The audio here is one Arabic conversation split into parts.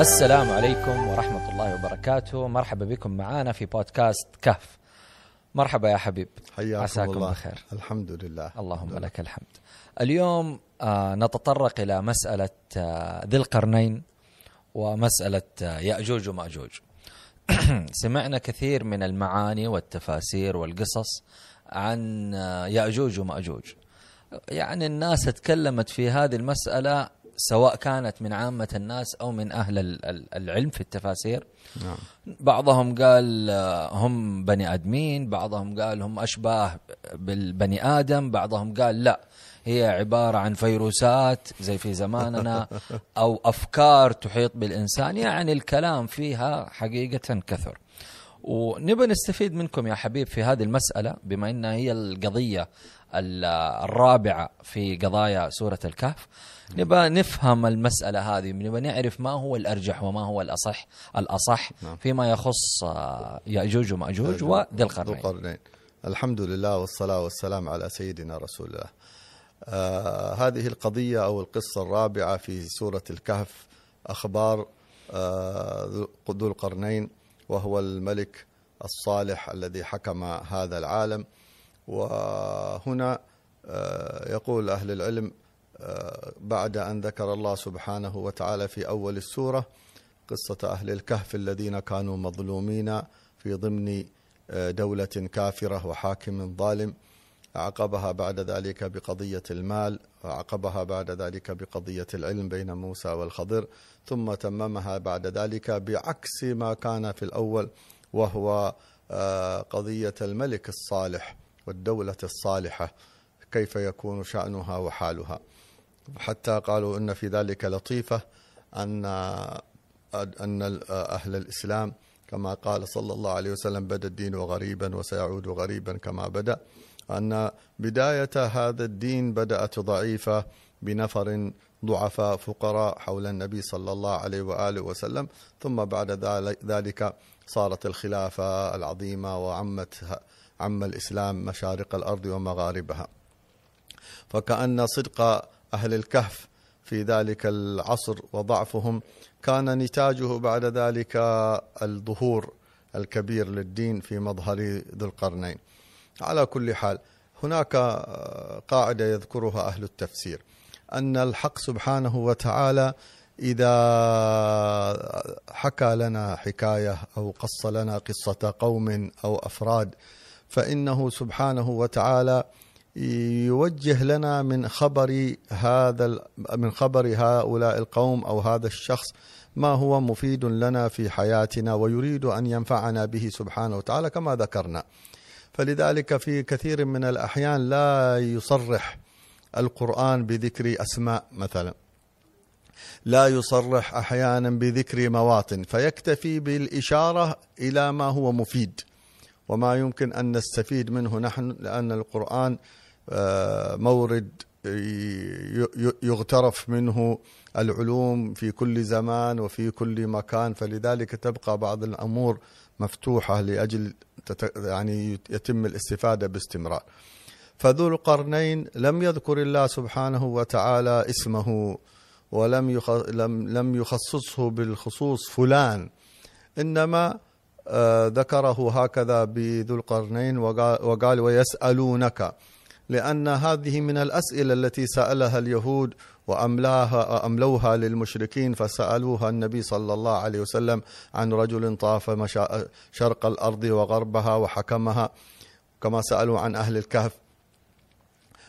السلام عليكم ورحمة الله وبركاته. مرحبا بكم معنا في بودكاست كهف. مرحبا يا حبيب. حياكم عساكم الله. بخير. الحمد لله. اللهم لك الحمد. اليوم آه نتطرق إلى مسألة آه ذي القرنين ومسألة آه يأجوج ومأجوج. سمعنا كثير من المعاني والتفاسير والقصص عن آه يأجوج ومأجوج. يعني الناس تكلمت في هذه المسألة سواء كانت من عامة الناس أو من أهل ال- ال- العلم في التفاسير. نعم. بعضهم قال آه، هم بني آدمين بعضهم قال هم أشباه بالبني آدم بعضهم قال لا هي عبارة عن فيروسات زي في زماننا أو أفكار تحيط بالإنسان. يعني الكلام فيها حقيقة كثر. ونبى نستفيد منكم يا حبيب في هذه المسألة بما إنها هي القضية ال- الرابعة في قضايا سورة الكهف. نبى نفهم المسألة هذه نبى نعرف ما هو الأرجح وما هو الاصح الأصح نعم. فيما يخص آه، يأجوج ومأجوج وذي ذو القرنين القرنين الحمد لله والصلاة والسلام على سيدنا رسول الله. آه هذه القضية أو القصة الرابعة في سورة الكهف أخبار آه ذو القرنين وهو الملك الصالح الذي حكم هذا العالم. وهنا آه يقول أهل العلم آه بعد أن ذكر الله سبحانه وتعالى في أول السورة قصة أهل الكهف الذين كانوا مظلومين في ضمن آه، دولة كافرة وحاكم ظالم عقبها بعد ذلك بقضية المال وعقبها بعد ذلك بقضية العلم بين موسى والخضر ثم تممها بعد ذلك بعكس ما كان في الأول وهو قضية الملك الصالح. والدولة الصالحة كيف يكون شأنها وحالها. حتى قالوا إن في ذلك لطيفة أن أن أهل الإسلام كما قال صلى الله عليه وسلم بدا الدين غريبا وسيعود غريبا كما بدا. أن بداية هذا الدين بدأت ضعيفة بنفر ضعفاء فقراء حول النبي صلى الله عليه وآله وسلم. ثم بعد ذلك- صارت الخلافة العظيمة وعمت عم الإسلام مشارق الأرض ومغاربها. فكأن صدق أهل الكهف في ذلك العصر وضعفهم كان نتاجه بعد ذلك الظهور الكبير للدين في مظهر ذو القرنين. على كل حال هناك قاعدة يذكرها أهل التفسير أن الحق سبحانه وتعالى إذا حكى لنا حكاية أو قص لنا قصة قوم أو أفراد فإنه سبحانه وتعالى يوجه لنا من خبر هذا من خبر هؤلاء القوم أو هذا الشخص ما هو مفيد لنا في حياتنا ويريد أن ينفعنا به سبحانه وتعالى كما ذكرنا. فلذلك في كثير من الأحيان لا يصرح القرآن بذكر أسماء مثلا. لا يصرح أحيانا بذكر مواطن. فيكتفي بالإشارة إلى ما هو مفيد. وما يمكن أن نستفيد منه نحن لأن القرآن آه، مورد ي- يغترف منه العلوم في كل زمان وفي كل مكان فلذلك تبقى بعض الأمور مفتوحة لأجل تت- يعني يتم الاستفادة باستمرار. فذو القرنين لم يذكر الله سبحانه وتعالى اسمه ولم. لم لم يخصصه بالخصوص فلان إنما آه، ذكره هكذا بذو القرنين وقال, ويسألونك لأن هذه من الأسئلة التي سألها اليهود وأملاها أملوها للمشركين فسألوها النبي صلى الله عليه وسلم عن رجل طاف شرق الأرض وغربها وحكمها كما سألوا عن أهل الكهف.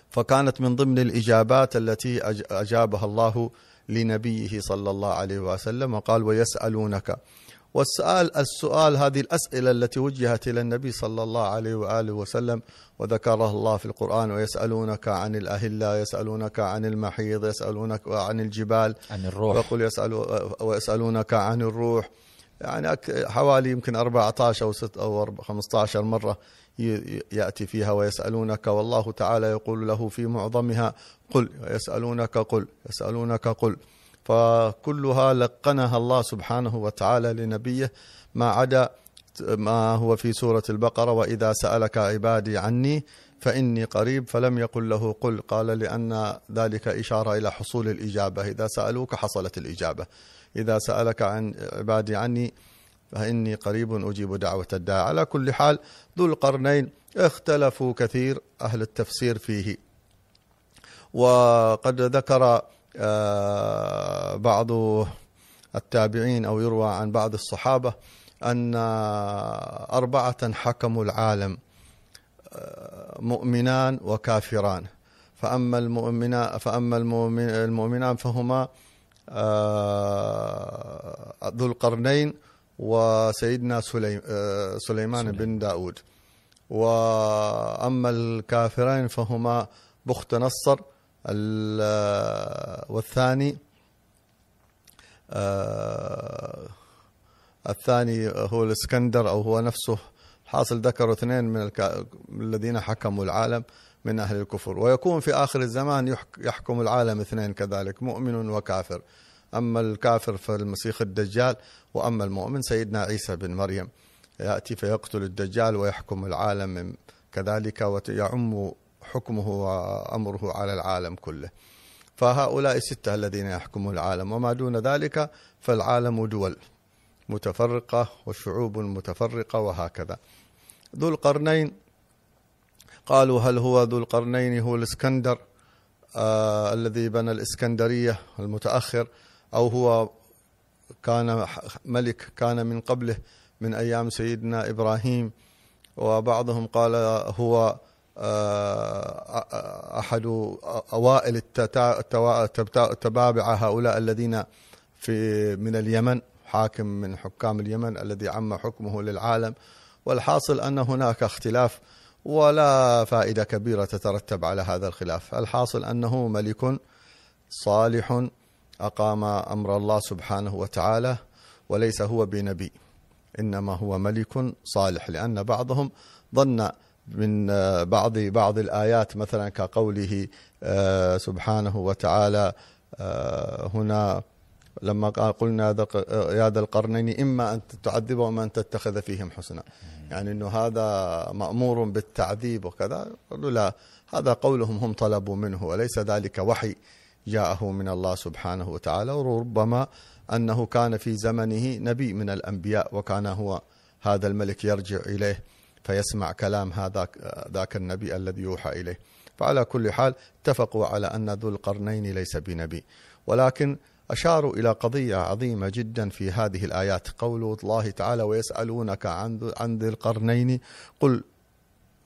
فكانت من ضمن الإجابات التي أج- أجابها الله لنبيه صلى الله عليه وسلم وقال ويسألونك. والسؤال السؤال هذه الأسئلة التي وجهت إلى النبي صلى الله عليه وآله وسلم وذكرها الله في القرآن ويسألونك عن الأهلة يسألونك عن المحيض يسألونك عن الجبال عن الروح. ويقول يسألوا ويسألونك عن الروح. يعني حوالي يمكن 14 أو 6 أو 4 15 مرة يأتي فيها ويسألونك والله تعالى يقول له في معظمها قل يسألونك قل يسألونك قل. فكلها لقنها الله سبحانه وتعالى لنبيه ما عدا ما هو في سورة البقرة وإذا سألك عبادي عني فإني قريب فلم يقل له قل. قال لأن ذلك إشارة إلى حصول الإجابة. إذا سألوك حصلت الإجابة. إذا سألك عن عبادي عني فإني قريب أجيب دعوة الداعي. على كل حال ذو القرنين اختلفوا كثير أهل التفسير فيه. وقد ذكر آه، بعض التابعين أو يروى عن بعض الصحابة أن أربعة حكموا العالم آه، مؤمنان وكافران. فأما المؤمنان فأما المؤمنان فهما آه، ذو القرنين وسيدنا سليمان بن داود. وأما الكافرين فهما بخت نصر والثاني آه، الثاني هو الإسكندر أو هو نفسه حاصل ذكروا اثنين من الذين حكموا العالم من أهل الكفر. ويكون في آخر الزمان يحكم العالم اثنين كذلك مؤمن وكافر. أما الكافر فالمسيح الدجال وأما المؤمن سيدنا عيسى بن مريم. يأتي فيقتل الدجال ويحكم العالم كذلك ويعم حكمه وأمره على العالم كله. فهؤلاء الستة الذين يحكمون العالم وما دون ذلك فالعالم دول متفرقة وشعوب متفرقه وهكذا. ذو القرنين قالوا هل هو ذو القرنين هو الإسكندر آه الذي بنى الإسكندرية المتأخر أو هو كان ملك كان من قبله من أيام سيدنا إبراهيم وبعضهم قال هو أحد أوائل التبابع هؤلاء الذين في من اليمن حاكم من حكام اليمن الذي عم حكمه للعالم. والحاصل أن هناك اختلاف ولا فائدة كبيرة تترتب على هذا الخلاف، الحاصل أنه ملك صالح أقام أمر الله سبحانه وتعالى وليس هو بنبي إنما هو ملك صالح لأن بعضهم ظن من بعض بعض الآيات مثلا كقوله آه، سبحانه وتعالى آه، هنا لما قلنا يا ذا القرنين إما أن تعذب وإما أن تتخذ فيهم حسنا. يعني إنه هذا مأمور بالتعذيب وكذا. قالوا لا هذا قولهم هم طلبوا منه وليس ذلك وحي جاءه من الله سبحانه وتعالى. وربما أنه كان في زمنه نبي من الأنبياء وكان هو هذا الملك يرجع إليه. فيسمع كلام هذا ذاك النبي الذي يوحى إليه. فعلى كل حال اتفقوا على أن ذو القرنين ليس بنبي. ولكن أشاروا إلى قضية عظيمة جدا في هذه الآيات. قول الله تعالى ويسألونك عن ذي القرنين. قل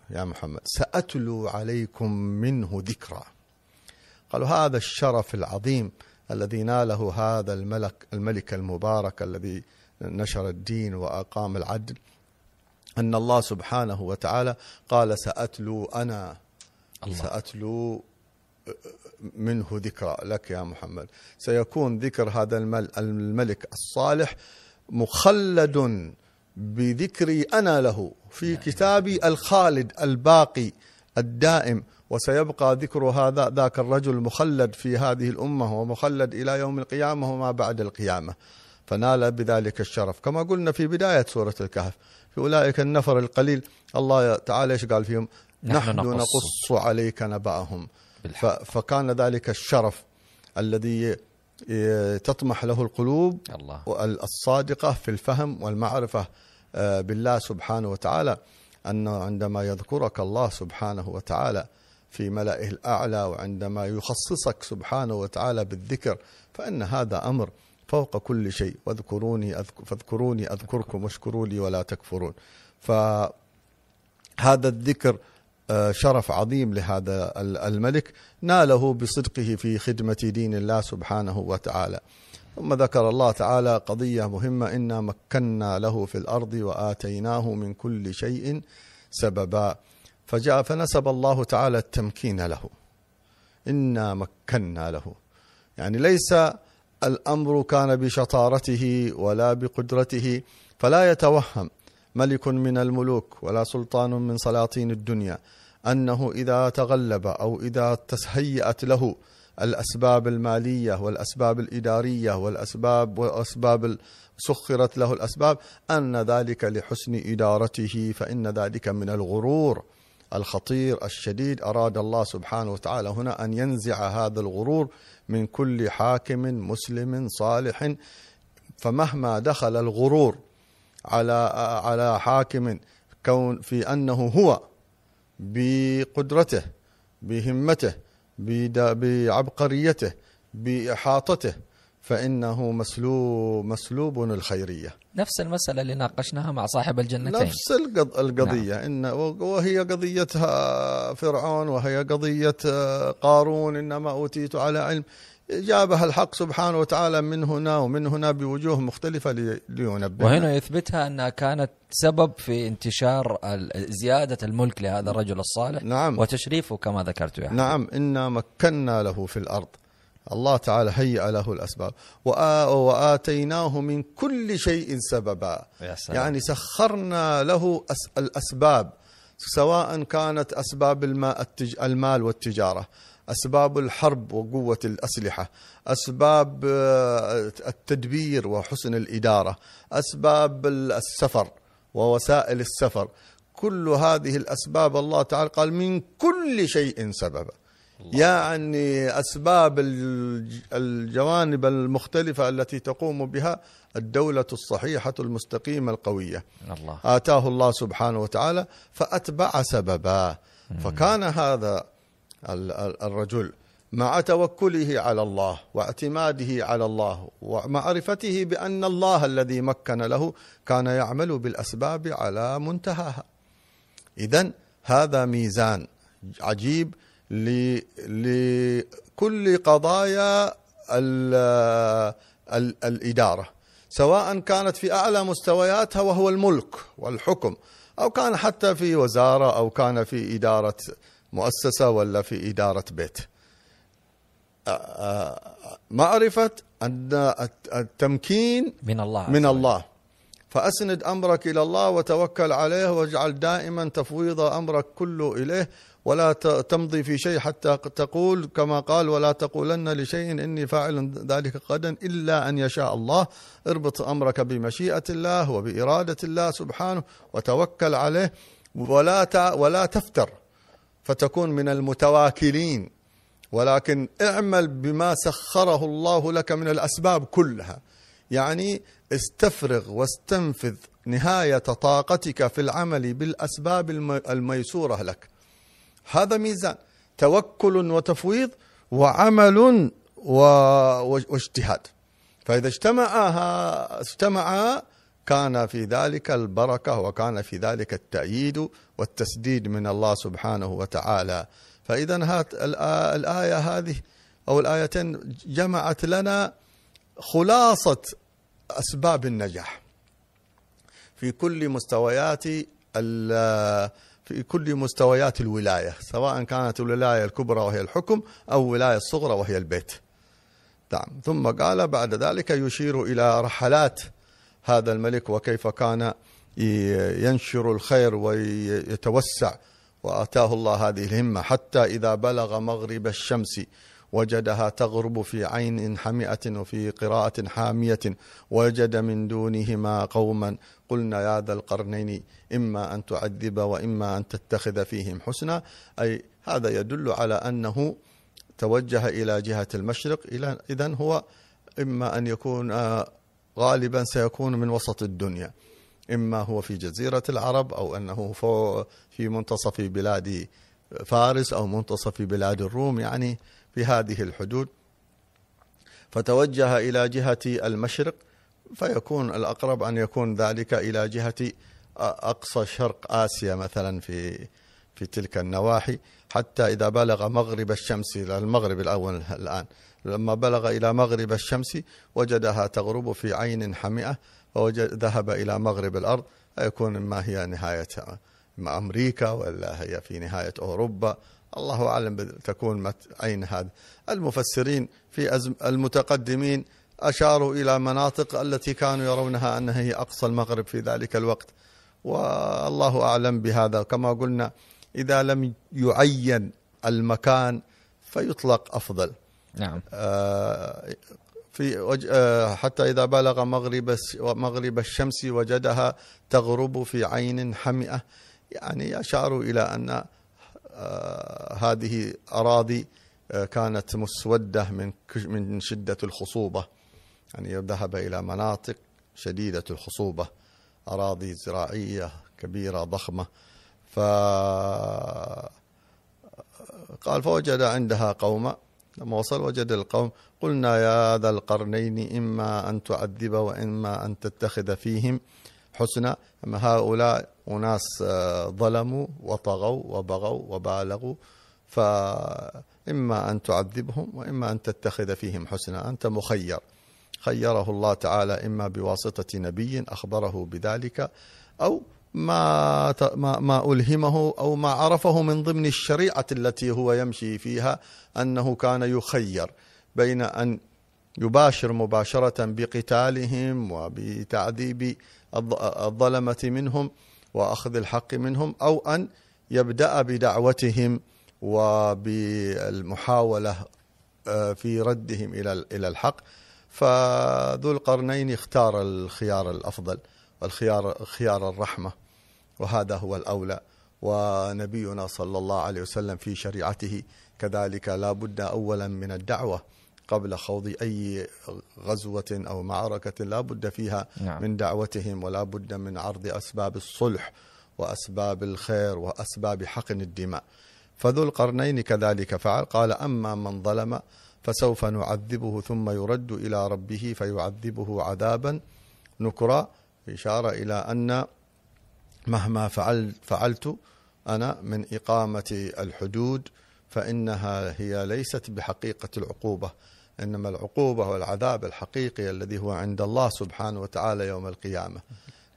يا محمد سأتلو عليكم منه ذكرا. قالوا هذا الشرف العظيم الذي ناله هذا الملك الملك المبارك الذي نشر الدين وأقام العدل أن الله سبحانه وتعالى قال سأتلو أنا الله. سأتلو منه ذكرى لك يا محمد. سيكون ذكر هذا الملك الصالح مخلد بذكري أنا له في كتابي الخالد الباقي الدائم. وسيبقى ذكر هذا ذاك الرجل مخلد في هذه الأمة ومخلد إلى يوم القيامة وما بعد القيامة. فنال بذلك الشرف. كما قلنا في بداية سورة الكهف في أولئك النفر القليل الله تعالى إيش قال فيهم؟ نحن, نحن نقص, نقص عليك نبأهم فكان ذلك الشرف الذي تطمح له القلوب الله. الصادقة في الفهم والمعرفة آه، بالله سبحانه وتعالى انه عندما يذكرك الله سبحانه وتعالى في ملئه الأعلى وعندما يخصصك سبحانه وتعالى بالذكر فإن هذا أمر فوق كل شيء. واذكروني أذك فاذكروني أذكركم واشكروا لي ولا تكفرون. فهذا الذكر آه، شرف عظيم لهذا الملك. ناله بصدقه في خدمة دين الله سبحانه وتعالى. ثم ذكر الله تعالى قضية مهمة. إنا مكنا له في الأرض وآتيناه من كل شيء سببا. فجاء فنسب الله تعالى التمكين له. إنا مكنا له. يعني ليس الأمر كان بشطارته ولا بقدرته فلا يتوهم ملك من الملوك ولا سلطان من سلاطين الدنيا أنه إذا تغلب أو إذا تهيأت له الأسباب المالية والأسباب الإدارية والأسباب والأسباب سخرت له الأسباب أن ذلك لحسن إدارته فإن ذلك من الغرور الخطير الشديد. أراد الله سبحانه وتعالى هنا أن ينزع هذا الغرور من كل حاكم مسلم صالح فمهما دخل الغرور على على حاكم كون في أنه هو بقدرته بهمته بعبقريته بإحاطته فإنه مسلوب مسلوب الخيرية. نفس المسألة اللي ناقشناها مع صاحب الجنتين. نفس القضية. نعم. إن وهي قضيتها فرعون وهي قضية قارون. إنما أوتيت على علم. جابها الحق سبحانه وتعالى من هنا ومن هنا بوجوه مختلفة لينبه وهنا يثبتها أنها كانت سبب في انتشار زيادة الملك لهذا الرجل الصالح. نعم. وتشريفه كما ذكرت يعني. نعم. إنا مكنا له في الأرض. الله تعالى هيأ له الأسباب. وآتيناه من كل شيء سببا. يا سلام. يعني سخرنا له الأسباب. سواء كانت أسباب الماء المال والتجارة. أسباب الحرب وقوة الأسلحة. أسباب آه، التدبير وحسن الإدارة. أسباب السفر ووسائل السفر. كل هذه الأسباب الله تعالى قال من كل شيء سببا. يعني أسباب الجوانب المختلفة التي تقوم بها الدولة الصحيحة المستقيمة القوية الله. آتاه الله سبحانه وتعالى فأتبع سببا فكان هذا الرجل مع توكله على الله واعتماده على الله ومعرفته بأن الله الذي مكن له كان يعمل بالأسباب على منتهاها. اذا هذا ميزان عجيب لكل قضايا الإدارة سواء كانت في أعلى مستوياتها وهو الملك والحكم أو كان حتى في وزارة أو كان في إدارة مؤسسة ولا في إدارة بيت. معرفة أن التمكين من الله من الله. فأسند أمرك إلى الله وتوكل عليه واجعل دائما تفويض أمرك كله إليه ولا تمضي في شيء حتى تقول كما قال ولا تقولن لشيء إني فاعل ذلك غدا إلا أن يشاء الله. اربط أمرك بمشيئة الله وبإرادة الله سبحانه وتوكل عليه ولا ولا تفتر فتكون من المتواكلين. ولكن اعمل بما سخره الله لك من الأسباب كلها. يعني استفرغ واستنفذ نهاية طاقتك في العمل بالأسباب الميسورة لك. هذا ميزان. توكل وتفويض وعمل واجتهاد. فإذا اجتمعها اجتمعا كان في ذلك البركة وكان في ذلك التأييد والتسديد من الله سبحانه وتعالى. فإذا هات الآية هذه أو الآيتين جمعت لنا خلاصة أسباب النجاح. في كل مستويات في كل مستويات الولاية سواء كانت الولاية الكبرى وهي الحكم أو الولاية الصغرى وهي البيت. نعم. ثم قال بعد ذلك يشير إلى رحلات هذا الملك وكيف كان ينشر الخير ويتوسع وأتاه الله هذه الهمة حتى إذا بلغ مغرب الشمس وجدها تغرب في عين حمئة وفي قراءة حامية. وجد من دونهما قوما. قلنا يا ذا القرنين إما أن تعذب وإما أن تتخذ فيهم حسنا. أي هذا يدل على أنه توجه إلى جهة المشرق. اذا هو إما أن يكون غالبا سيكون من وسط الدنيا. إما هو في جزيرة العرب أو أنه في منتصف بلاد فارس أو منتصف بلاد الروم. يعني في هذه الحدود. فتوجه إلى جهة المشرق فيكون الأقرب أن يكون ذلك إلى جهة أقصى شرق آسيا مثلا في في تلك النواحي حتى إذا بلغ مغرب الشمس المغرب الأول الآن. لما بلغ إلى مغرب الشمس وجدها تغرب في عين حمئة ووجد ذهب إلى مغرب الأرض يكون ما هي نهاية أمريكا ولا هي في نهاية أوروبا الله أعلم تكون عين هذا. المفسرين في أزم المتقدمين أشاروا إلى مناطق التي كانوا يرونها أنها هي أقصى المغرب في ذلك الوقت. والله أعلم بهذا. كما قلنا إذا لم يعين المكان فيطلق أفضل. نعم. آه، في وج... آه، حتى إذا بلغ مغرب مغرب الشمس وجدها تغرب في عين حمئة. يعني أشاروا إلى أن هذه أراضي آه، كانت مسودة من من شدة الخصوبة. يعني ذهب إلى مناطق شديدة الخصوبة. أراضي زراعية كبيرة ضخمة. ف قال فوجد عندها قوما لما وصل وجد القوم قلنا يا ذا القرنين إما أن تعذب وإما أن تتخذ فيهم حسنا. أما هؤلاء أناس آه، ظلموا وطغوا وبغوا وبالغوا فإما أن تعذبهم وإما أن تتخذ فيهم حسنا. أنت مخير. خيره الله تعالى إما بواسطة نبي أخبره بذلك أو ما ما ألهمه أو ما عرفه من ضمن الشريعة التي هو يمشي فيها أنه كان يخير بين أن يباشر مباشرة بقتالهم وبتعذيب الظ- الظلمة منهم وأخذ الحق منهم أو أن يبدأ بدعوتهم وبالمحاولة آه، في ردهم إلى إلى الحق. فذو القرنين اختار الخيار الأفضل والخيار خيار الرحمة وهذا هو الأولى. ونبينا صلى الله عليه وسلم في شريعته كذلك لا بد أولا من الدعوة. قبل خوض أي غزوة أو معركة لا بد فيها نعم. من دعوتهم ولا بد من عرض أسباب الصلح وأسباب الخير وأسباب حقن الدماء. فذو القرنين كذلك فعل. قال أما من ظلم فسوف نعذبه ثم يرد إلى ربه فيعذبه عذابا نكرا. إشارة إلى أن مهما فعل فعلت أنا من إقامة الحدود فإنها هي ليست بحقيقة العقوبة. إنما العقوبة والعذاب الحقيقي الذي هو عند الله سبحانه وتعالى يوم القيامة.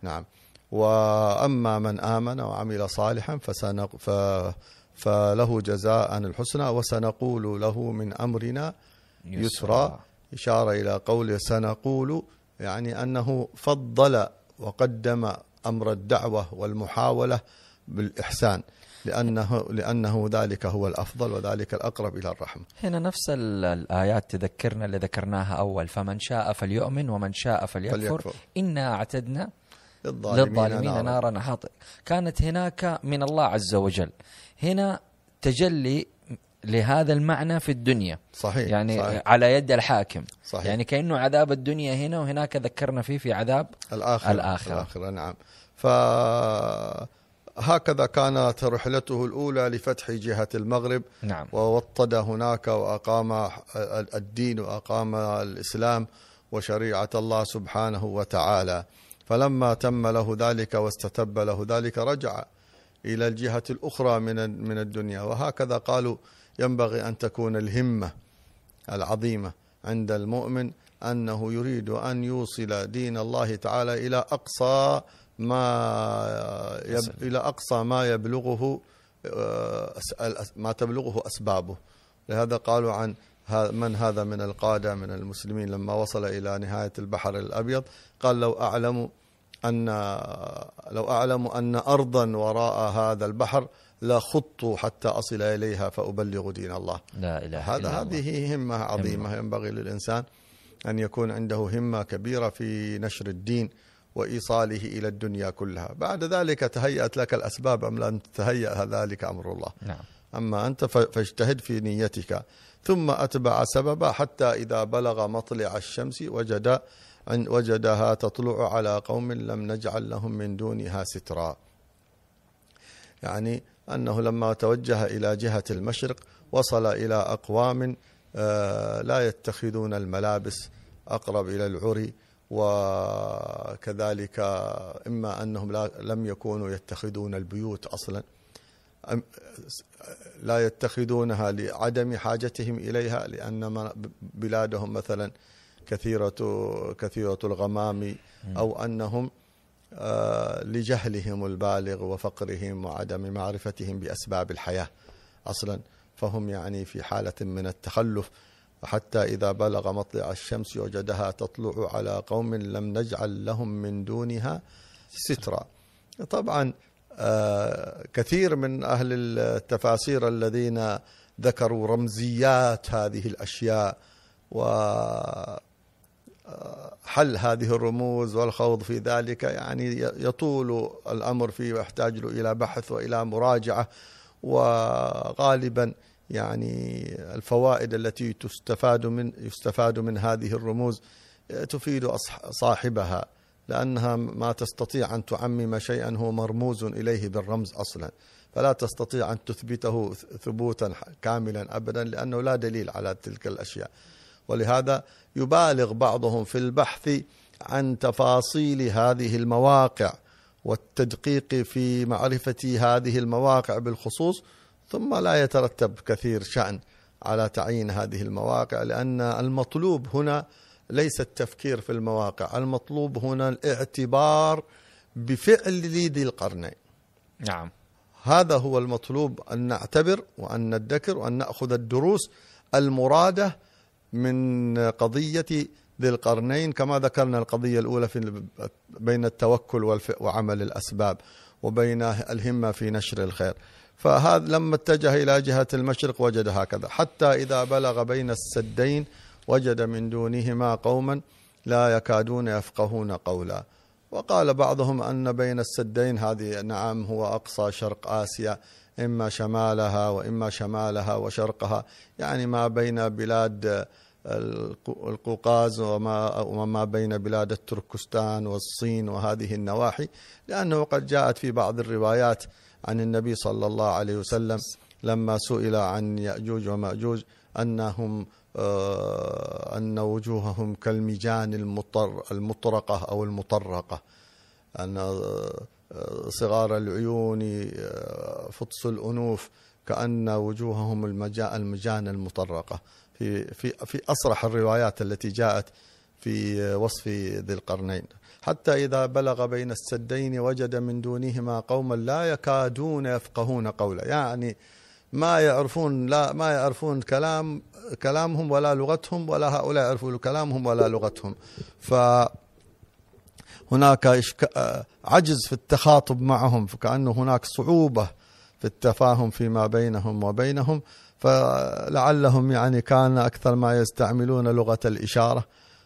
نعم. وأما من آمن وعمل صالحا فسنق ف فله جزاء الحسنى وسنقول له من أمرنا يسرا. إشارة إلى قول سنقول يعني أنه فضل وقدم أمر الدعوة والمحاولة بالإحسان. لأنه لأنه ذلك هو الأفضل وذلك الأقرب إلى الرحمة هنا نفس ال- الآيات تذكرنا اللي ذكرناها أول فمن شاء فليؤمن ومن شاء فليكفر, فليكفر. إنا أعتدنا للظالمين, للظالمين نارا. نارا حاطئ كانت هناك من الله عز وجل هنا تجلي لهذا المعنى في الدنيا صحيح يعني صحيح. على يد الحاكم صحيح. يعني كأنه عذاب الدنيا هنا وهناك ذكرنا فيه في عذاب الآخرة الآخرة. الآخرة نعم فهكذا كانت رحلته الأولى لفتح جهة المغرب. نعم. ووطد هناك وأقام الدين وأقام الإسلام وشريعة الله سبحانه وتعالى. فلما تم له ذلك واستتب له ذلك رجع إلى الجهة الأخرى من من الدنيا. وهكذا قالوا ينبغي أن تكون الهمة العظيمة عند المؤمن أنه يريد أن يوصل دين الله تعالى إلى أقصى ما يب إلى أقصى ما يبلغه آه، ما تبلغه أسبابه. لهذا قالوا عن من هذا من القادة من المسلمين لما وصل إلى نهاية البحر الأبيض. قال لو أعلم أن لو أعلم أن أرضا وراء هذا البحر لا خط حتى أصل إليها فأبلغ دين الله. لا إله هذا الله. هذه همة. عظيمة ينبغي للإنسان أن يكون عنده همة كبيرة في نشر الدين. وإيصاله إلى الدنيا كلها. بعد ذلك تهيأت لك الأسباب أم لم تتهيأ ذلك أمر الله. نعم. أما أنت فاجتهد في نيتك. ثم أتبع سببا حتى إذا بلغ مطلع الشمس وجد وجدها تطلع على قوم لم نجعل لهم من دونها سترا. يعني أنه لما توجه إلى جهة المشرق وصل إلى أقوام آه، لا يتخذون الملابس أقرب إلى العري. وكذلك إما أنهم لا لم يكونوا يتخذون البيوت أصلا لا يتخذونها لعدم حاجتهم إليها لأن بلادهم مثلا كثيرة كثيرة الغمام أو أنهم آه، لجهلهم البالغ وفقرهم وعدم معرفتهم بأسباب الحياة أصلا فهم يعني في حالة من التخلف. حتى إذا بلغ مطلع الشمس وجدها تطلع على قوم لم نجعل لهم من دونها سترا. طبعا آه، كثير من أهل التفاسير الذين ذكروا رمزيات هذه الأشياء و حل هذه الرموز والخوض في ذلك. يعني يطول الأمر فيه ويحتاج إلى بحث وإلى مراجعة. وغالبا يعني الفوائد التي تستفاد من يستفاد من هذه الرموز تفيد صاحبها لأنها ما تستطيع أن تعمم شيئا هو مرموز إليه بالرمز أصلا. فلا تستطيع أن تثبته ثبوتا كاملا أبدا لأنه لا دليل على تلك الأشياء. ولهذا يبالغ بعضهم في البحث عن تفاصيل هذه المواقع والتدقيق في معرفة هذه المواقع بالخصوص ثم لا يترتب كثير شأن على تعيين هذه المواقع لأن المطلوب هنا ليس التفكير في المواقع المطلوب هنا الاعتبار بفعل ذي القرنين. نعم. هذا هو المطلوب أن نعتبر وأن ندكر وأن نأخذ الدروس المرادة من قضية ذي القرنين كما ذكرنا القضية الأولى في بين التوكل وعمل الأسباب وبين الهمة في نشر الخير. فهذا لما اتجه إلى جهة المشرق وجد هكذا. حتى إذا بلغ بين السدين وجد من دونهما قوما لا يكادون يفقهون قولا. وقال بعضهم أن بين السدين هذه نعم هو أقصى شرق آسيا إما شمالها وإما شمالها وشرقها. يعني ما بين بلاد القوقاز وما, وما بين بلاد التركستان والصين وهذه النواحي لأنه قد جاءت في بعض الروايات عن النبي صلى الله عليه وسلم لما سئل عن يأجوج ومأجوج أنهم آه، أن وجوههم كالمجان المطر المطرقة أو المطرقة. أن آه، صغار العيون آه، فطس الأنوف كأن وجوههم المجان المطرقة. في في في أصرح الروايات التي جاءت في وصف ذي القرنين. حتى إذا بلغ بين السدين وجد من دونهما قوما لا يكادون يفقهون قولا. يعني ما يعرفون لا ما يعرفون كلام كلامهم ولا لغتهم ولا هؤلاء يعرفون كلامهم ولا لغتهم. ف هناك عجز في التخاطب معهم فكأنه هناك صعوبة في التفاهم فيما بينهم وبينهم فلعلهم يعني كان أكثر ما يستعملون لغة الإشارة.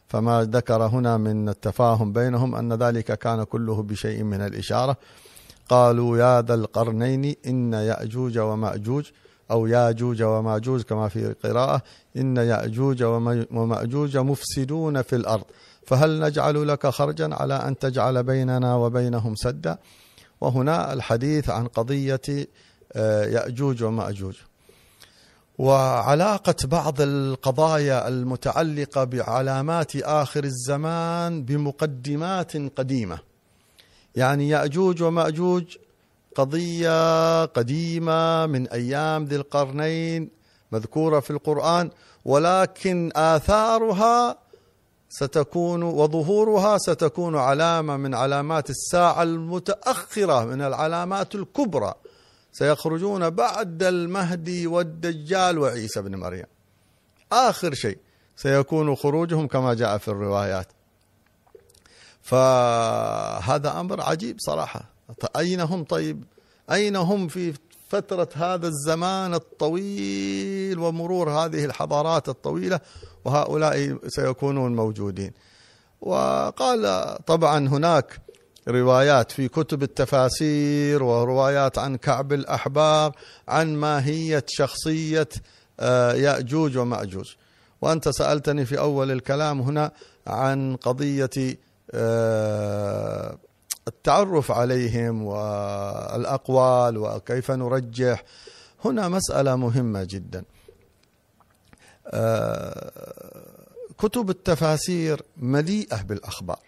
فما ذكر هنا من التفاهم بينهم أن ذلك كان كله بشيء من الإشارة. قالوا يا ذا القرنين إن يأجوج ومأجوج أو ياجوج وماجوج كما في قراءة إن يأجوج ومأجوج مفسدون في الأرض. فهل نجعل لك خرجا على أن تجعل بيننا وبينهم سدا؟ وهنا الحديث عن قضية آه، يأجوج ومأجوج. وعلاقة بعض القضايا المتعلقة بعلامات آخر الزمان بمقدمات قديمة. يعني يأجوج ومأجوج قضية قديمة من أيام ذي القرنين مذكورة في القرآن ولكن آثارها ستكون وظهورها ستكون علامة من علامات الساعة المتأخرة من العلامات الكبرى. سيخرجون بعد المهدي والدجال وعيسى بن مريم. آخر شيء سيكون خروجهم كما جاء في الروايات. فهذا أمر عجيب صراحة. أين هم؟ طيب أين هم في فترة هذا الزمان الطويل ومرور هذه الحضارات الطويلة؟ وهؤلاء سيكونون موجودين. وقال طبعا هناك روايات في كتب التفاسير وروايات عن كعب الأحبار عن ماهية شخصية آه، يأجوج ومأجوج. وأنت سألتني في أول الكلام هنا عن قضية آه، التعرف عليهم والأقوال وكيف نرجح. هنا مسألة مهمة جدا. آه، كتب التفاسير مليئة بالأخبار.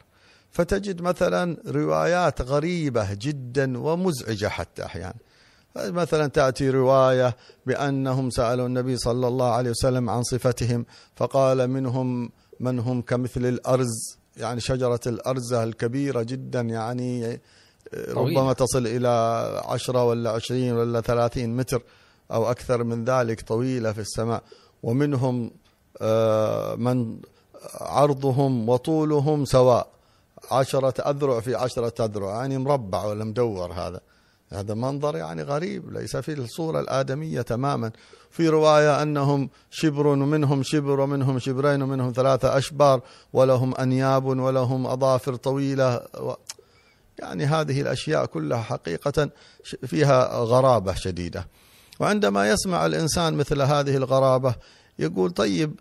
فتجد مثلا روايات غريبة جدا ومزعجة حتى أحيانا. مثلا تأتي رواية بأنهم سألوا النبي صلى الله عليه وسلم عن صفتهم فقال منهم من هم كمثل الأرز؟ يعني شجرة الأرزة الكبيرة جدا يعني ربما تصل إلى عشرة ولا عشرين ولا ثلاثين متر أو أكثر من ذلك طويلة في السماء. ومنهم آه، من عرضهم وطولهم سواء. عشرة أذرع في عشرة أذرع يعني مربع ولا مدور هذا. هذا منظر يعني غريب ليس في الصورة الآدمية تماما. في رواية أنهم شبر ومنهم شبر ومنهم شبرين ومنهم ثلاثة أشبار ولهم أنياب ولهم أظافر طويلة يعني هذه الأشياء كلها حقيقة فيها غرابة شديدة. وعندما يسمع الإنسان مثل هذه الغرابة يقول طيب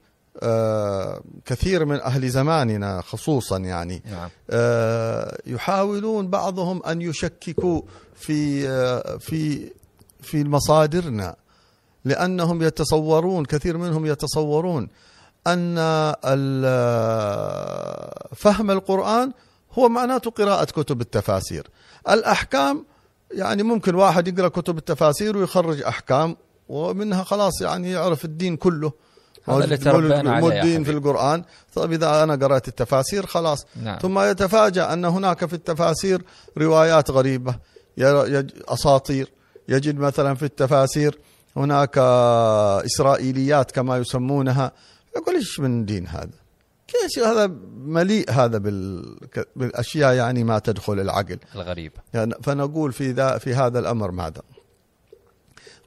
كثير من أهل زماننا خصوصا يعني نعم. آه يحاولون بعضهم أن يشككوا في آه في في مصادرنا لأنهم يتصورون كثير منهم يتصورون أن فهم القرآن هو معناته قراءة كتب التفاسير. الأحكام يعني ممكن واحد يقرأ كتب التفاسير ويخرج أحكام ومنها خلاص يعني يعرف الدين كله. هذا اللي تربينا عليه الدين في. القرآن. طيب إذا أنا قرأت التفاسير خلاص. نعم. ثم يتفاجأ أن هناك في التفاسير روايات غريبة. أساطير. يجد مثلا في التفاسير هناك إسرائيليات كما يسمونها. يقول إيش من دين هذا؟ كيف هذا مليء هذا بال... بالأشياء يعني ما تدخل العقل؟ الغريب. يعني فنقول في ذا في هذا الأمر ماذا؟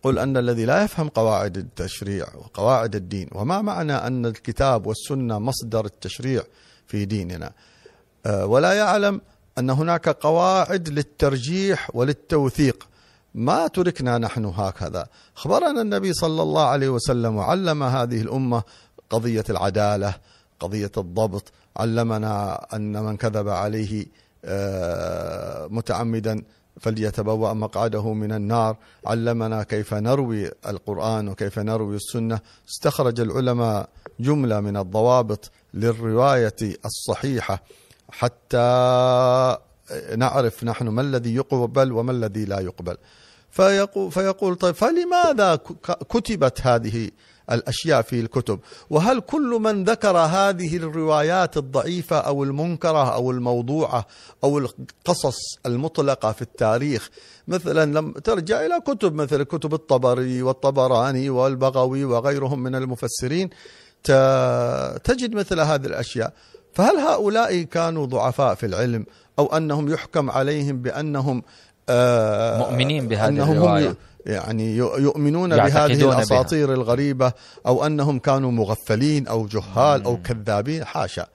قل أن الذي لا يفهم قواعد التشريع وقواعد الدين وما معنى أن الكتاب والسنة مصدر التشريع في ديننا؟ آه، ولا يعلم أن هناك قواعد للترجيح وللتوثيق. ما تركنا نحن هكذا. أخبرنا النبي صلى الله عليه وسلم وعلم هذه الأمة قضية العدالة قضية الضبط. علمنا أن من كذب عليه آه، متعمدا فليتبوأ مقعده من النار. علمنا كيف نروي القرآن وكيف نروي السنة. استخرج العلماء جملة من الضوابط للرواية الصحيحة. حتى نعرف نحن ما الذي يقبل وما الذي لا يقبل. فيقول, فيقول طيب فلماذا كتبت هذه الأشياء في الكتب؟ وهل كل من ذكر هذه الروايات الضعيفة أو المنكرة أو الموضوعة أو القصص المطلقة في التاريخ؟ مثلا لم ترجع إلى كتب مثل كتب الطبري والطبراني والبغوي وغيرهم من المفسرين تجد مثل هذه الأشياء. فهل هؤلاء كانوا ضعفاء في العلم أو أنهم يحكم عليهم بأنهم آه، مؤمنين بهذه أنهم هم الرواية. يعني يؤمنون بهذه بها. الأساطير الغريبة أو أنهم كانوا مغفلين أو جهال أو كذابين حاشا.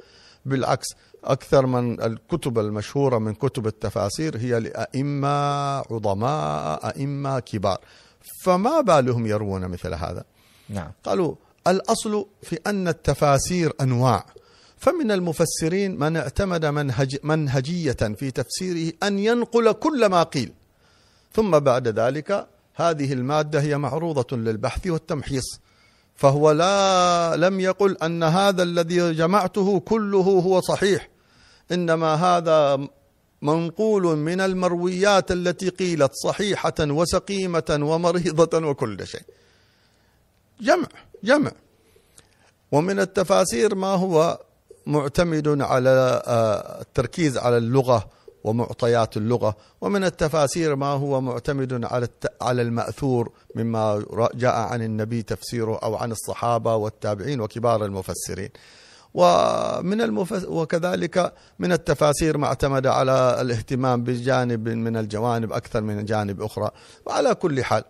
بالعكس أكثر من الكتب المشهورة من كتب التفاسير هي لأئمة عظماء أئمة كبار. فما بالهم يروون مثل هذا؟ نعم. قالوا الأصل في أن التفاسير أنواع. فمن المفسرين من اعتمد منهج منهجية في تفسيره أن ينقل كل ما قيل. ثم بعد ذلك هذه المادة هي معروضة للبحث والتمحيص. فهو لا لم يقل أن هذا الذي جمعته كله هو صحيح. إنما هذا منقول من المرويات التي قيلت صحيحة وسقيمة ومريضة وكل شيء. جمع جمع. ومن التفاسير ما هو معتمد على آه، التركيز على اللغة ومعطيات اللغة. ومن التفاسير ما هو معتمد على على المأثور مما جاء عن النبي تفسيره أو عن الصحابة والتابعين وكبار المفسرين. ومن المفس وكذلك من التفاسير ما اعتمد على الاهتمام بجانب من الجوانب أكثر من جانب أخرى. وعلى كل حال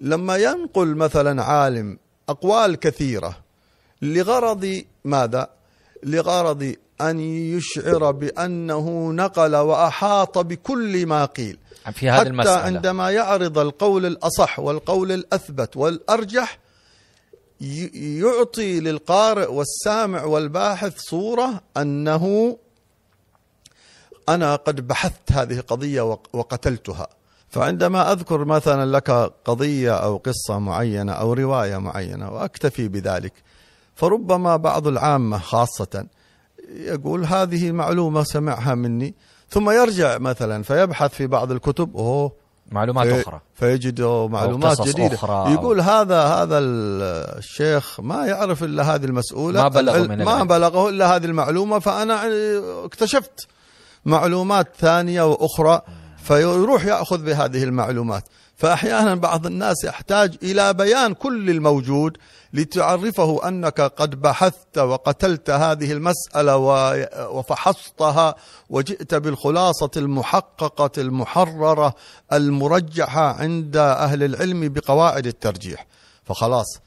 لما ينقل مثلا عالم أقوال كثيرة لغرض ماذا؟ لغرض أن يشعر بأنه نقل وأحاط بكل ما قيل. في هذه حتى المسألة. عندما يعرض القول الأصح والقول الأثبت والأرجح ي- يعطي للقارئ والسامع والباحث صورة أنه أنا قد بحثت هذه القضية وق- وقتلتها. فعندما أذكر مثلا لك قضية أو قصة معينة أو رواية معينة وأكتفي بذلك فربما بعض العامة خاصة يقول هذه معلومة سمعها مني ثم يرجع مثلا فيبحث في بعض الكتب أوه معلومات في- أخرى فيجد معلومات جديدة أخرى. يقول هذا هذا ال- الشيخ ما يعرف إلا هذه المسؤولة ما بلغه من ما. بلغه إلا هذه المعلومة فأنا اكتشفت معلومات ثانية وأخرى فيروح يأخذ بهذه المعلومات فأحيانا بعض الناس يحتاج إلى بيان كل الموجود لتعرفه أنك قد بحثت وقتلت هذه المسألة و- وفحصتها وجئت بالخلاصة المحققة المحررة المرجحة عند أهل العلم بقواعد الترجيح. فخلاص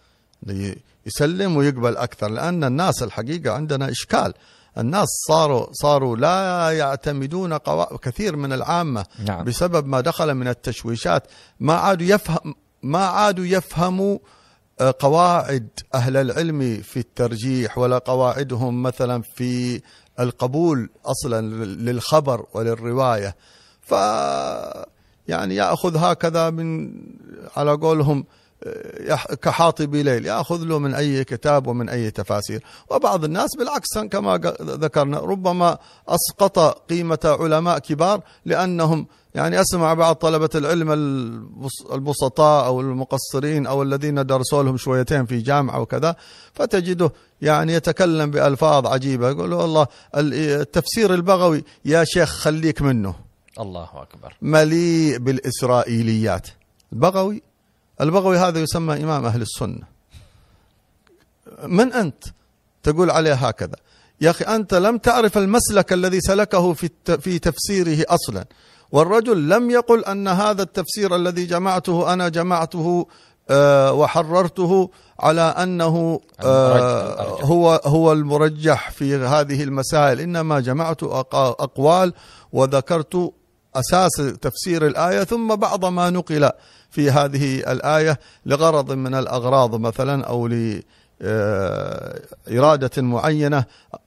يسلم ويقبل أكثر لأن الناس الحقيقة عندنا إشكال. الناس صاروا صاروا لا يعتمدون قوا... كثير من العامة نعم. بسبب ما دخل من التشويشات. ما عادوا يفهم ما عادوا يفهموا قواعد أهل العلم في الترجيح ولا قواعدهم مثلا في القبول أصلا للخبر وللرواية. ف يعني يأخذ هكذا من على قولهم كحاطب ليل يأخذ له من أي كتاب ومن أي تفاسير. وبعض الناس بالعكس كما ذكرنا ربما أسقط قيمة علماء كبار لأنهم يعني أسمع بعض طلبة العلم البسطاء أو المقصرين أو الذين درسوا لهم شويتين في جامعة وكذا فتجده يعني يتكلم بألفاظ عجيبة يقول والله التفسير البغوي يا شيخ خليك منه. الله أكبر. مليء بالإسرائيليات. البغوي البغوي هذا يسمى إمام أهل السنة. من أنت؟ تقول عليه هكذا. يا أخي أنت لم تعرف المسلك الذي سلكه في في تفسيره أصلا. والرجل لم يقل أن هذا التفسير الذي جمعته أنا جمعته آه، وحررته على أنه آه، هو هو المرجح في هذه المسائل. إنما جمعت أقوال وذكرت أساس تفسير الآية ثم بعض ما نقل في هذه الآية لغرض من الأغراض مثلا أو لإرادة آه، معينة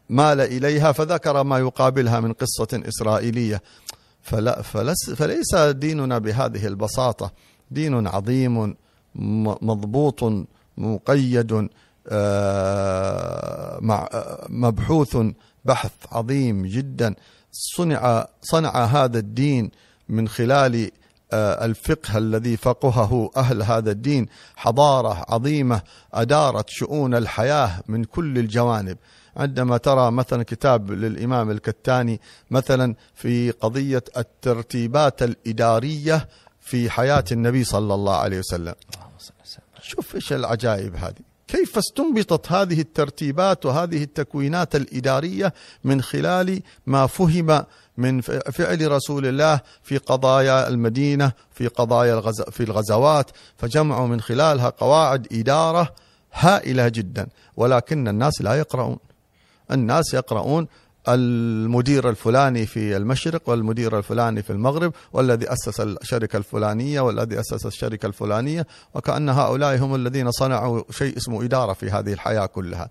مال إليها فذكر ما يقابلها من قصة إسرائيلية. فلا فلس فليس ديننا بهذه البساطة. دين عظيم مضبوط مقيد آه، مبحوث بحث عظيم جدا. صنع صنع هذا الدين من خلال آه، الفقه الذي فقهه أهل هذا الدين. حضارة عظيمة أدارت شؤون الحياة من كل الجوانب. عندما ترى مثلا كتاب للإمام الكتاني مثلا في قضية الترتيبات الإدارية في حياة النبي صلى الله عليه وسلم. شوف إيش العجائب هذه. كيف استنبطت هذه الترتيبات وهذه التكوينات الإدارية من خلال ما فهم من فعل رسول الله في قضايا المدينة في قضايا الغز في الغزوات فجمعوا من خلالها قواعد إدارة هائلة جدا ولكن الناس لا يقرؤون. الناس يقرؤون المدير الفلاني في المشرق والمدير الفلاني في المغرب والذي أسس الشركة الفلانية والذي أسس الشركة الفلانية وكأن هؤلاء هم الذين صنعوا شيء اسمه إدارة في هذه الحياة كلها.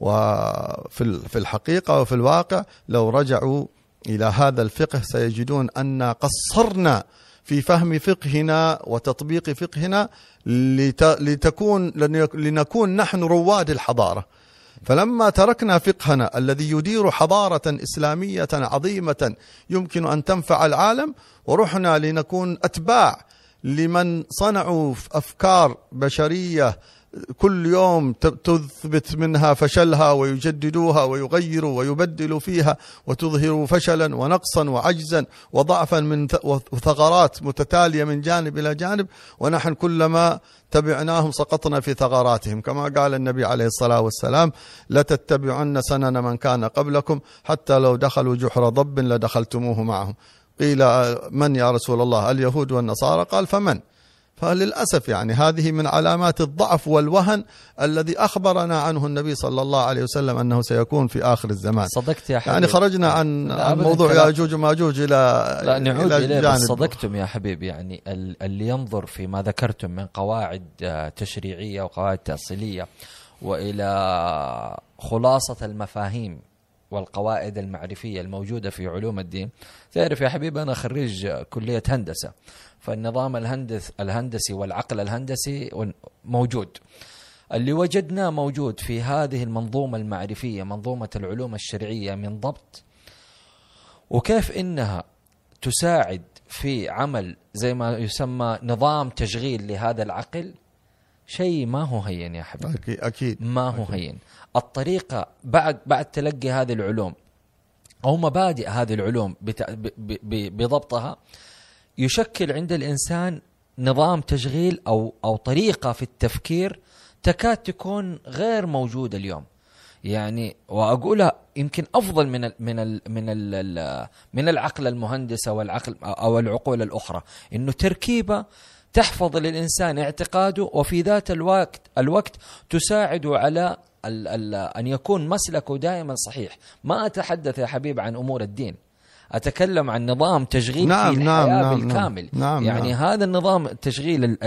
وفي في الحقيقة وفي الواقع لو رجعوا إلى هذا الفقه سيجدون أن قصرنا في فهم فقهنا وتطبيق فقهنا لتكون لنكون نحن رواد الحضارة. فلما تركنا فقهنا الذي يدير حضارة إسلامية عظيمة يمكن أن تنفع العالم ورحنا لنكون أتباع لمن صنعوا أفكار بشرية كل يوم تثبت منها فشلها ويجددوها ويغيروا ويبدلوا فيها وتظهر فشلا ونقصا وعجزا وضعفا من ثغرات متتالية من جانب إلى جانب ونحن كلما تبعناهم سقطنا في ثغراتهم. كما قال النبي عليه الصلاة والسلام لتتبعن سنن من كان قبلكم حتى لو دخلوا جحر ضب لدخلتموه معهم. قيل من يا رسول الله اليهود والنصارى؟ قال فمن؟ فللأسف يعني هذه من علامات الضعف والوهن الذي أخبرنا عنه النبي صلى الله عليه وسلم أنه سيكون في آخر الزمان. صدقت يا حبيبي. يعني خرجنا عن, عن موضوع ياجوج وماجوج إلى لا نعود إلى جانب صدقتم يا حبيبي. يعني اللي ينظر في ما ذكرتم من قواعد آه، تشريعية وقواعد تأصيلية وإلى خلاصة المفاهيم والقواعد المعرفية الموجودة في علوم الدين. تعرف يا حبيبي أنا خريج كلية هندسة فالنظام الهندس الهندسي والعقل الهندسي موجود. اللي وجدناه موجود في هذه المنظومة المعرفية منظومة العلوم الشرعية من ضبط وكيف إنها تساعد في عمل زي ما يسمى نظام تشغيل لهذا العقل شيء ما هو هين يا حبيبي. أكيد ما هو هين. الطريقة بعد بعد تلقي هذه العلوم أو مبادئ هذه العلوم بضبطها يشكل عند الإنسان نظام تشغيل أو أو طريقة في التفكير تكاد تكون غير موجودة اليوم. يعني واقولها يمكن أفضل من ال من ال من ال من العقل المهندسه والعقل أو العقول الأخرى، إنه تركيبة تحفظ للإنسان اعتقاده وفي ذات الوقت الوقت تساعده على ال ال أن يكون مسلكه دائما صحيح، ما أتحدث يا حبيب عن أمور الدين. أتكلم عن نظام تشغيل نعم، في نعم، الحياة نعم، بالكامل نعم، يعني نعم. هذا النظام التشغيل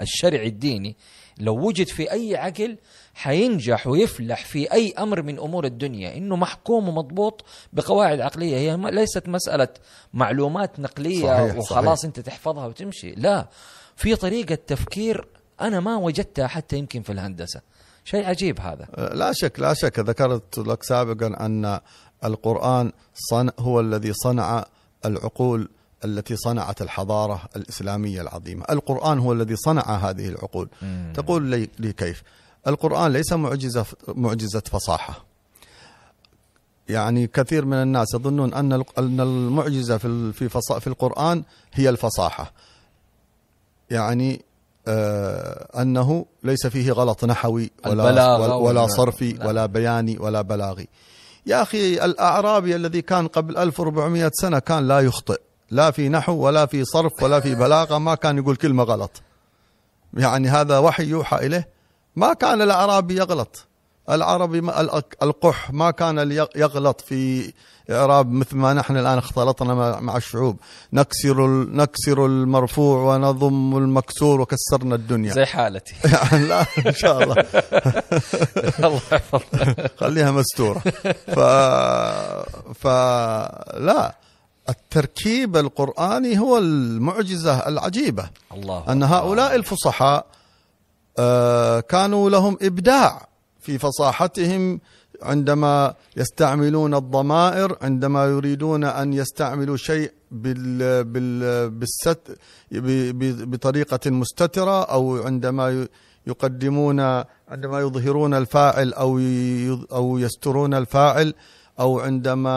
الشرعي الديني لو وجد في أي عقل حينجح ويفلح في أي أمر من أمور الدنيا. إنه محكوم ومضبوط بقواعد عقلية. هي ليست مسألة معلومات نقلية صحيح، وخلاص صحيح. أنت تحفظها وتمشي. لا في طريقة تفكير أنا ما وجدتها حتى يمكن في الهندسة. شيء عجيب هذا. لا شك لا شك. ذكرت لك سابقا أن القرآن صنع هو الذي صنع العقول التي صنعت الحضارة الإسلامية العظيمة، القرآن هو الذي صنع هذه العقول. تقول لي, لي كيف؟ القرآن ليس معجزة معجزة فصاحة. يعني كثير من الناس يظنون أن ال- أن المعجزة في في في القرآن هي الفصاحة. يعني آه أنه ليس فيه غلط نحوي ولا ولا, صرفي لا. ولا بياني ولا بلاغي. يا أخي الأعرابي الذي كان قبل 1400 سنة كان لا يخطئ لا في نحو ولا في صرف ولا في بلاغة ما كان يقول كلمة غلط. يعني هذا وحي يوحى إليه ما كان الأعرابي يغلط. العربي القح ما كان يغلط في إعراب مثل ما نحن الآن اختلطنا مع- الشعوب. نكسر نكسر المرفوع ونضم المكسور وكسرنا الدنيا. زي حالتي. يعني لا إن شاء الله. الله يحفظك. خليها مستورة. ف فلا التركيب القرآني هو المعجزة العجيبة. الله أن هؤلاء الفصحاء كانوا لهم إبداع في فصاحتهم عندما يستعملون الضمائر عندما يريدون أن يستعملوا شيء بال بال بالست بطريقة مستترة أو عندما يقدمون عندما يظهرون الفاعل أو أو يسترون الفاعل أو عندما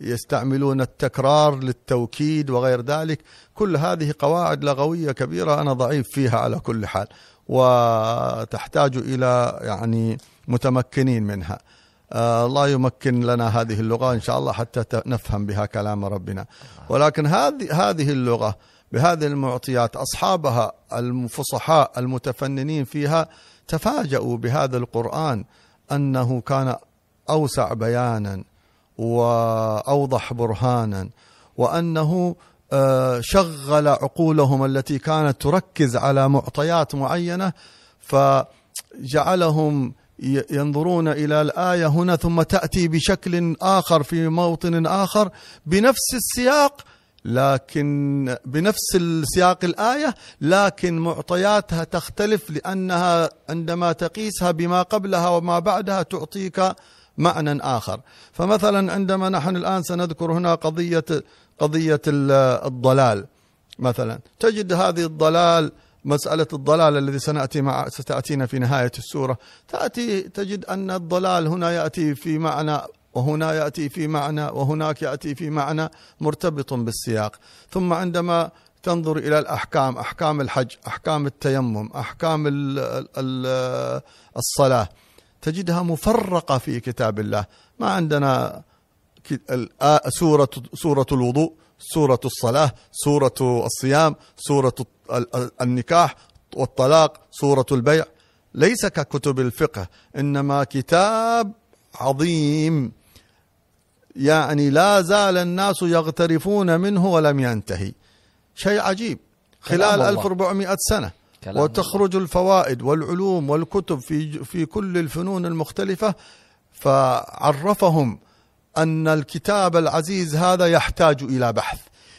يستعملون التكرار للتوكيد وغير ذلك. كل هذه قواعد لغويه كبيرة أنا ضعيف فيها على كل حال. وتحتاج إلى يعني متمكنين منها. آه، الله يمكن لنا هذه اللغة إن شاء الله حتى نفهم بها كلام ربنا. ولكن هذه هذه اللغة بهذه المعطيات أصحابها الفصحاء المتفننين فيها تفاجؤوا بهذا القرآن أنه كان أوسع بيانا. وأوضح برهانا وأنه آه، شغل عقولهم التي كانت تركز على معطيات معينة فجعلهم ينظرون إلى الآية هنا ثم تأتي بشكل آخر في موطن آخر بنفس السياق لكن بنفس السياق الآية لكن معطياتها تختلف لأنها عندما تقيسها بما قبلها وما بعدها تعطيك معنى آخر. فمثلا عندما نحن الآن سنذكر هنا قضية ال- الضلال. مثلا تجد هذه الضلال مسألة الضلال الذي سنأتي مع ستأتينا في نهاية السورة. تأتي تجد أن الضلال هنا يأتي في معنى وهنا يأتي في معنى وهناك يأتي في معنى مرتبط بالسياق. ثم عندما تنظر إلى الأحكام أحكام الحج أحكام التيمم أحكام ال ال الصلاة تجدها مفرقة في كتاب الله. ما عندنا سورة سورة الوضوء سورة الصلاة سورة الصيام سورة ال- ال- النكاح والطلاق سورة البيع. ليس ككتب الفقه إنما كتاب عظيم. يعني لا زال الناس يغترفون منه ولم ينتهي. شيء عجيب. خلال كلام الله. 1400 سنة. وتخرج الفوائد والعلوم والكتب في في كل الفنون المختلفة فعرفهم أن الكتاب العزيز هذا يحتاج إلى بحث.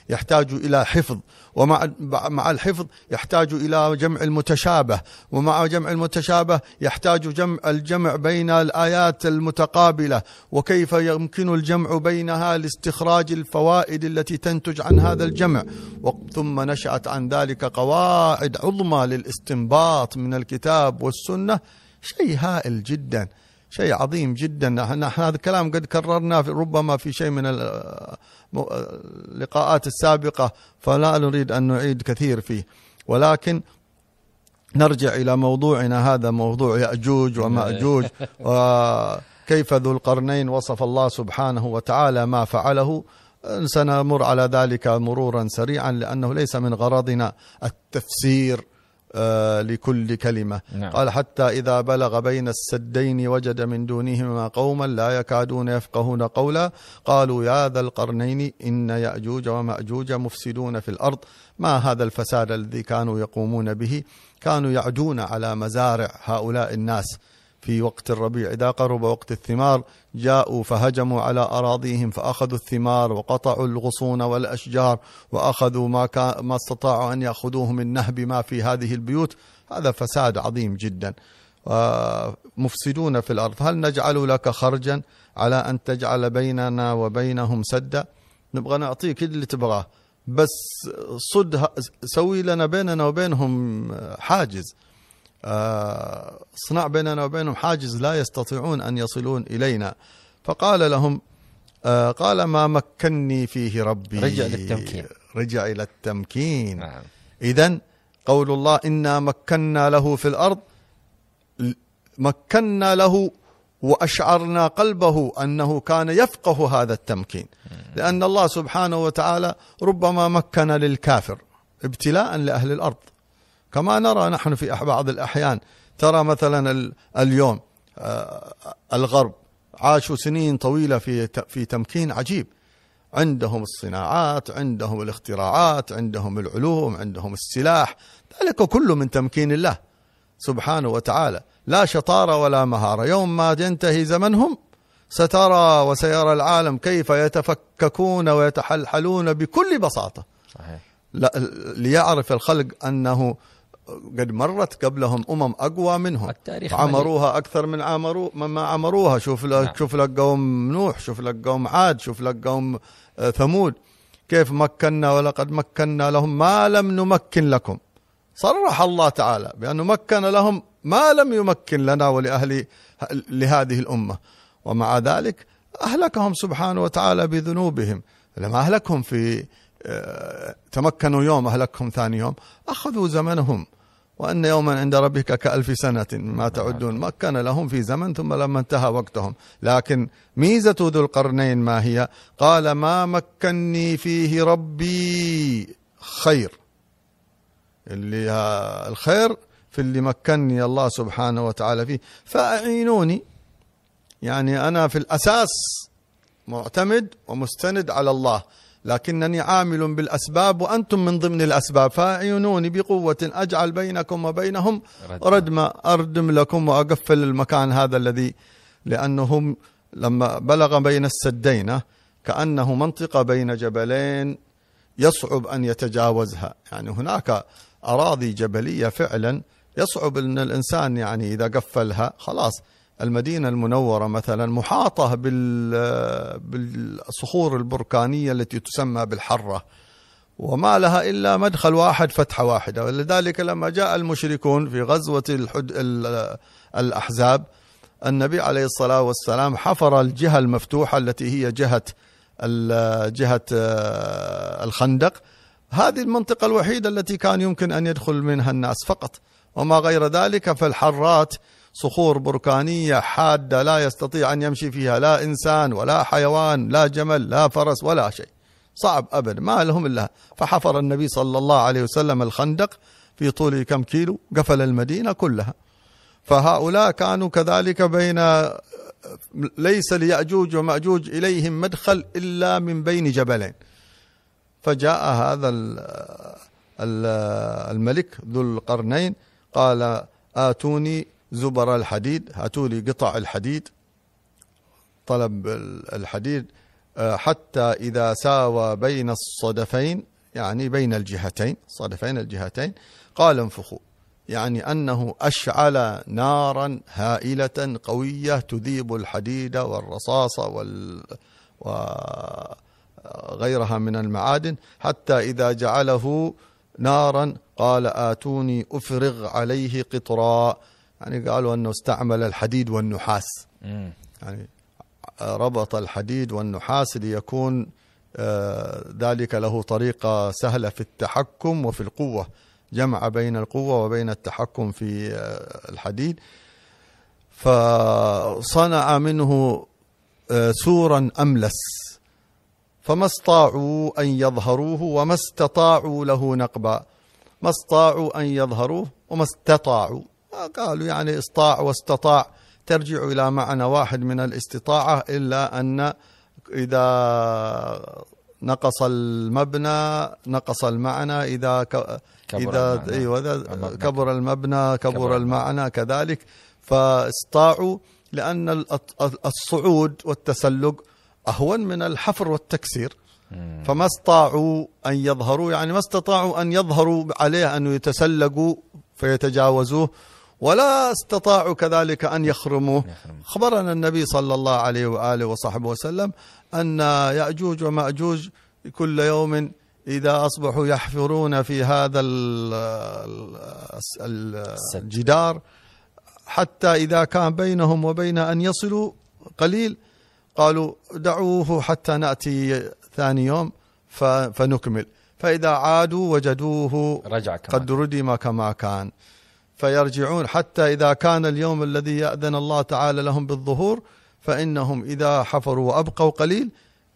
يحتاج إلى حفظ ومع مع الحفظ يحتاج إلى جمع المتشابه ومع جمع المتشابه يحتاج جمع الجمع بين الآيات المتقابلة وكيف يمكن الجمع بينها لاستخراج الفوائد التي تنتج عن هذا الجمع؟ ثم نشأت عن ذلك قواعد عظمى للاستنباط من الكتاب والسنة شيء هائل جدا. شيء عظيم جدا. نحن هذا الكلام قد كررناه في ربما في شيء من اللقاءات السابقة فلا نريد أن نعيد كثير فيه. ولكن نرجع إلى موضوعنا. هذا موضوع يأجوج ومأجوج. وكيف ذو القرنين وصف الله سبحانه وتعالى ما فعله. سنمر على ذلك مرورا سريعا لأنه ليس من غرضنا التفسير لكل كلمة. نعم. قال حتى إذا بلغ بين السدين وجد من دونهما قوما لا يكادون يفقهون قولا قالوا يا ذا القرنين إن يأجوج ومأجوج مفسدون في الأرض. ما هذا الفساد الذي كانوا يقومون به؟ كانوا يعدون على مزارع هؤلاء الناس. في وقت الربيع. إذا قرب وقت الثمار جاءوا فهجموا على أراضيهم فأخذوا الثمار وقطعوا الغصون والأشجار وأخذوا ما, ما استطاعوا أن يأخذوه من نهب ما في هذه البيوت. هذا فساد عظيم جدا. مفسدون في الأرض. هل نجعل لك خرجا على أن تجعل بيننا وبينهم سدا؟ نبغى نعطيك اللي تبغاه. بس صد سوي لنا بيننا وبينهم حاجز. صنع بيننا وبينهم حاجز لا يستطيعون أن يصلون إلينا. فقال لهم آه، قال ما مكني فيه ربي. رجع للتمكين. رجع إلى التمكين. نعم. إذا قول الله إنا مكنا له في الأرض مكنا له وأشعرنا قلبه أنه كان يفقه هذا التمكين. لأن الله سبحانه وتعالى ربما مكن للكافر ابتلاء لأهل الأرض. كما نرى نحن في بعض الأحيان. ترى مثلا اليوم آه، الغرب عاشوا سنين طويلة في في تمكين عجيب. عندهم الصناعات عندهم الاختراعات عندهم العلوم عندهم السلاح. ذلك كله من تمكين الله سبحانه وتعالى. لا شطارة ولا مهارة. يوم ما ينتهي زمنهم سترى وسيرى العالم كيف يتفككون ويتحلحلون بكل بساطة. صحيح. ليعرف الخلق أنه قد مرت قبلهم أمم أقوى منهم. التاريخ عمروها أكثر من عمروا مما عمروها. شوف لك نعم. شوف لك قوم نوح شوف لك قوم عاد شوف لك قوم آه، ثمود. كيف مكنا ولقد مكنا لهم ما لم نمكن لكم. صرح الله تعالى بأنه مكن لهم ما لم يمكن لنا ولأهل لهذه الأمة. ومع ذلك أهلكهم سبحانه وتعالى بذنوبهم. لما أهلكهم في آه، تمكنوا يوم أهلكهم ثاني يوم. أخذوا زمنهم. وأن يوما عند ربك كألف سنة ما تعدون. مكن لهم في زمن ثم لما انتهى وقتهم. لكن ميزة ذو القرنين ما هي؟ قال ما مكني فيه ربي خير. اللي الخير في اللي مكنني الله سبحانه وتعالى فيه. فأعينوني. يعني أنا في الأساس معتمد ومستند على الله. لكنني عامل بالأسباب وأنتم من ضمن الأسباب فأعينوني بقوة أجعل بينكم وبينهم ردما أردم لكم وأقفل المكان هذا الذي لأنهم لما بلغ بين السدين كأنه منطقة بين جبلين يصعب أن يتجاوزها. يعني هناك أراضي جبلية فعلا يصعب أن الإنسان يعني إذا قفلها خلاص المدينة المنورة مثلا محاطة بالصخور البركانية التي تسمى بالحرة وما لها إلا مدخل واحد فتحة واحدة. ولذلك لما جاء المشركون في غزوة الحد الأحزاب النبي عليه الصلاة والسلام حفر الجهة المفتوحة التي هي جهة جهة الخندق. هذه المنطقة الوحيدة التي كان يمكن أن يدخل منها الناس فقط. وما غير ذلك فالحرات صخور بركانية حادة لا يستطيع أن يمشي فيها لا إنسان ولا حيوان لا جمل لا فرس ولا شيء. صعب أبدا ما لهم إلا فحفر النبي صلى الله عليه وسلم الخندق في طول كم كيلو قفل المدينة كلها. فهؤلاء كانوا كذلك بين ليس ليأجوج ومأجوج إليهم مدخل إلا من بين جبلين. فجاء هذا الملك ذو القرنين قال آتوني زبر الحديد هاتوا لي قطع الحديد طلب الحديد آه، حتى إذا ساوى بين الصدفين يعني بين الجهتين صدفين الجهتين قال انفخوا. يعني أنه أشعل نارا هائلة قوية تذيب الحديد والرصاص وال وغيرها من المعادن حتى إذا جعله نارا قال آتوني أفرغ عليه قطرا يعني قالوا أنه استعمل الحديد والنحاس. يعني ربط الحديد والنحاس ليكون آه، ذلك له طريقة سهلة في التحكم وفي القوة جمع بين القوة وبين التحكم في آه، الحديد. فصنع منه آه، سورا أملس. فما استطاعوا أن يظهروه وما استطاعوا له نقبا. ما استطاعوا أن يظهروه وما استطاعوا. قالوا يعني استطاع واستطاع ترجع إلى معنى واحد من الاستطاعة إلا أن إذا نقص المبنى نقص المعنى إذا ك... كبر إذا المعنى. أيوة إذا المبنى. كبر المبنى كبر, كبر المعنى كذلك فاستطاعوا لأن ال- الصعود والتسلق أهون من الحفر والتكسير. فما استطاعوا أن يظهروا يعني ما استطاعوا أن يظهروا عليه أن يتسلقوا فيتجاوزوه ولا استطاعوا كذلك أن يخرموه يخرم. خبرنا النبي صلى الله عليه وآله وصحبه وسلم أن يأجوج ومأجوج كل يوم إذا أصبحوا يحفرون في هذا ال- ال- ال- الجدار حتى إذا كان بينهم وبين أن يصلوا قليل قالوا دعوه حتى نأتي ثاني يوم فنكمل. فإذا عادوا وجدوه رجع كمان قد ردم كما كان. فيرجعون حتى إذا كان اليوم الذي يأذن الله تعالى لهم بالظهور فإنهم إذا حفروا وأبقوا قليل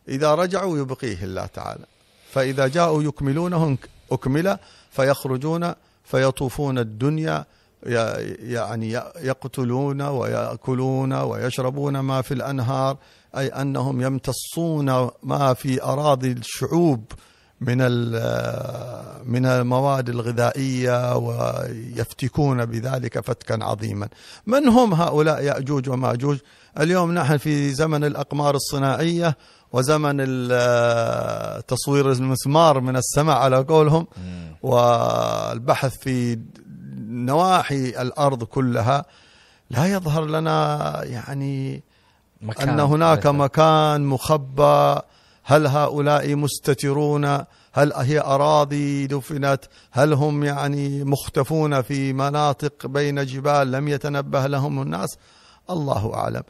إذا رجعوا يبقيه الله تعالى. فإذا جاءوا يكملونه أكمل فيخرجون فيطوفون الدنيا يعني يقتلون ويأكلون ويشربون ما في الأنهار أي أنهم يمتصون ما في أراضي الشعوب. من من المواد الغذائية ويفتكون بذلك فتكا عظيما. من هم هؤلاء ياجوج وماجوج؟ اليوم نحن في زمن الأقمار الصناعية وزمن تصوير المسمار من السماء على قولهم. والبحث في نواحي الأرض كلها لا يظهر لنا يعني مكان أن هناك. مكان مخبى هل هؤلاء مستترون؟ هل هي أراضي دفنت؟ هل هم يعني مختفون في مناطق بين جبال لم يتنبه لهم الناس؟ الله أعلم.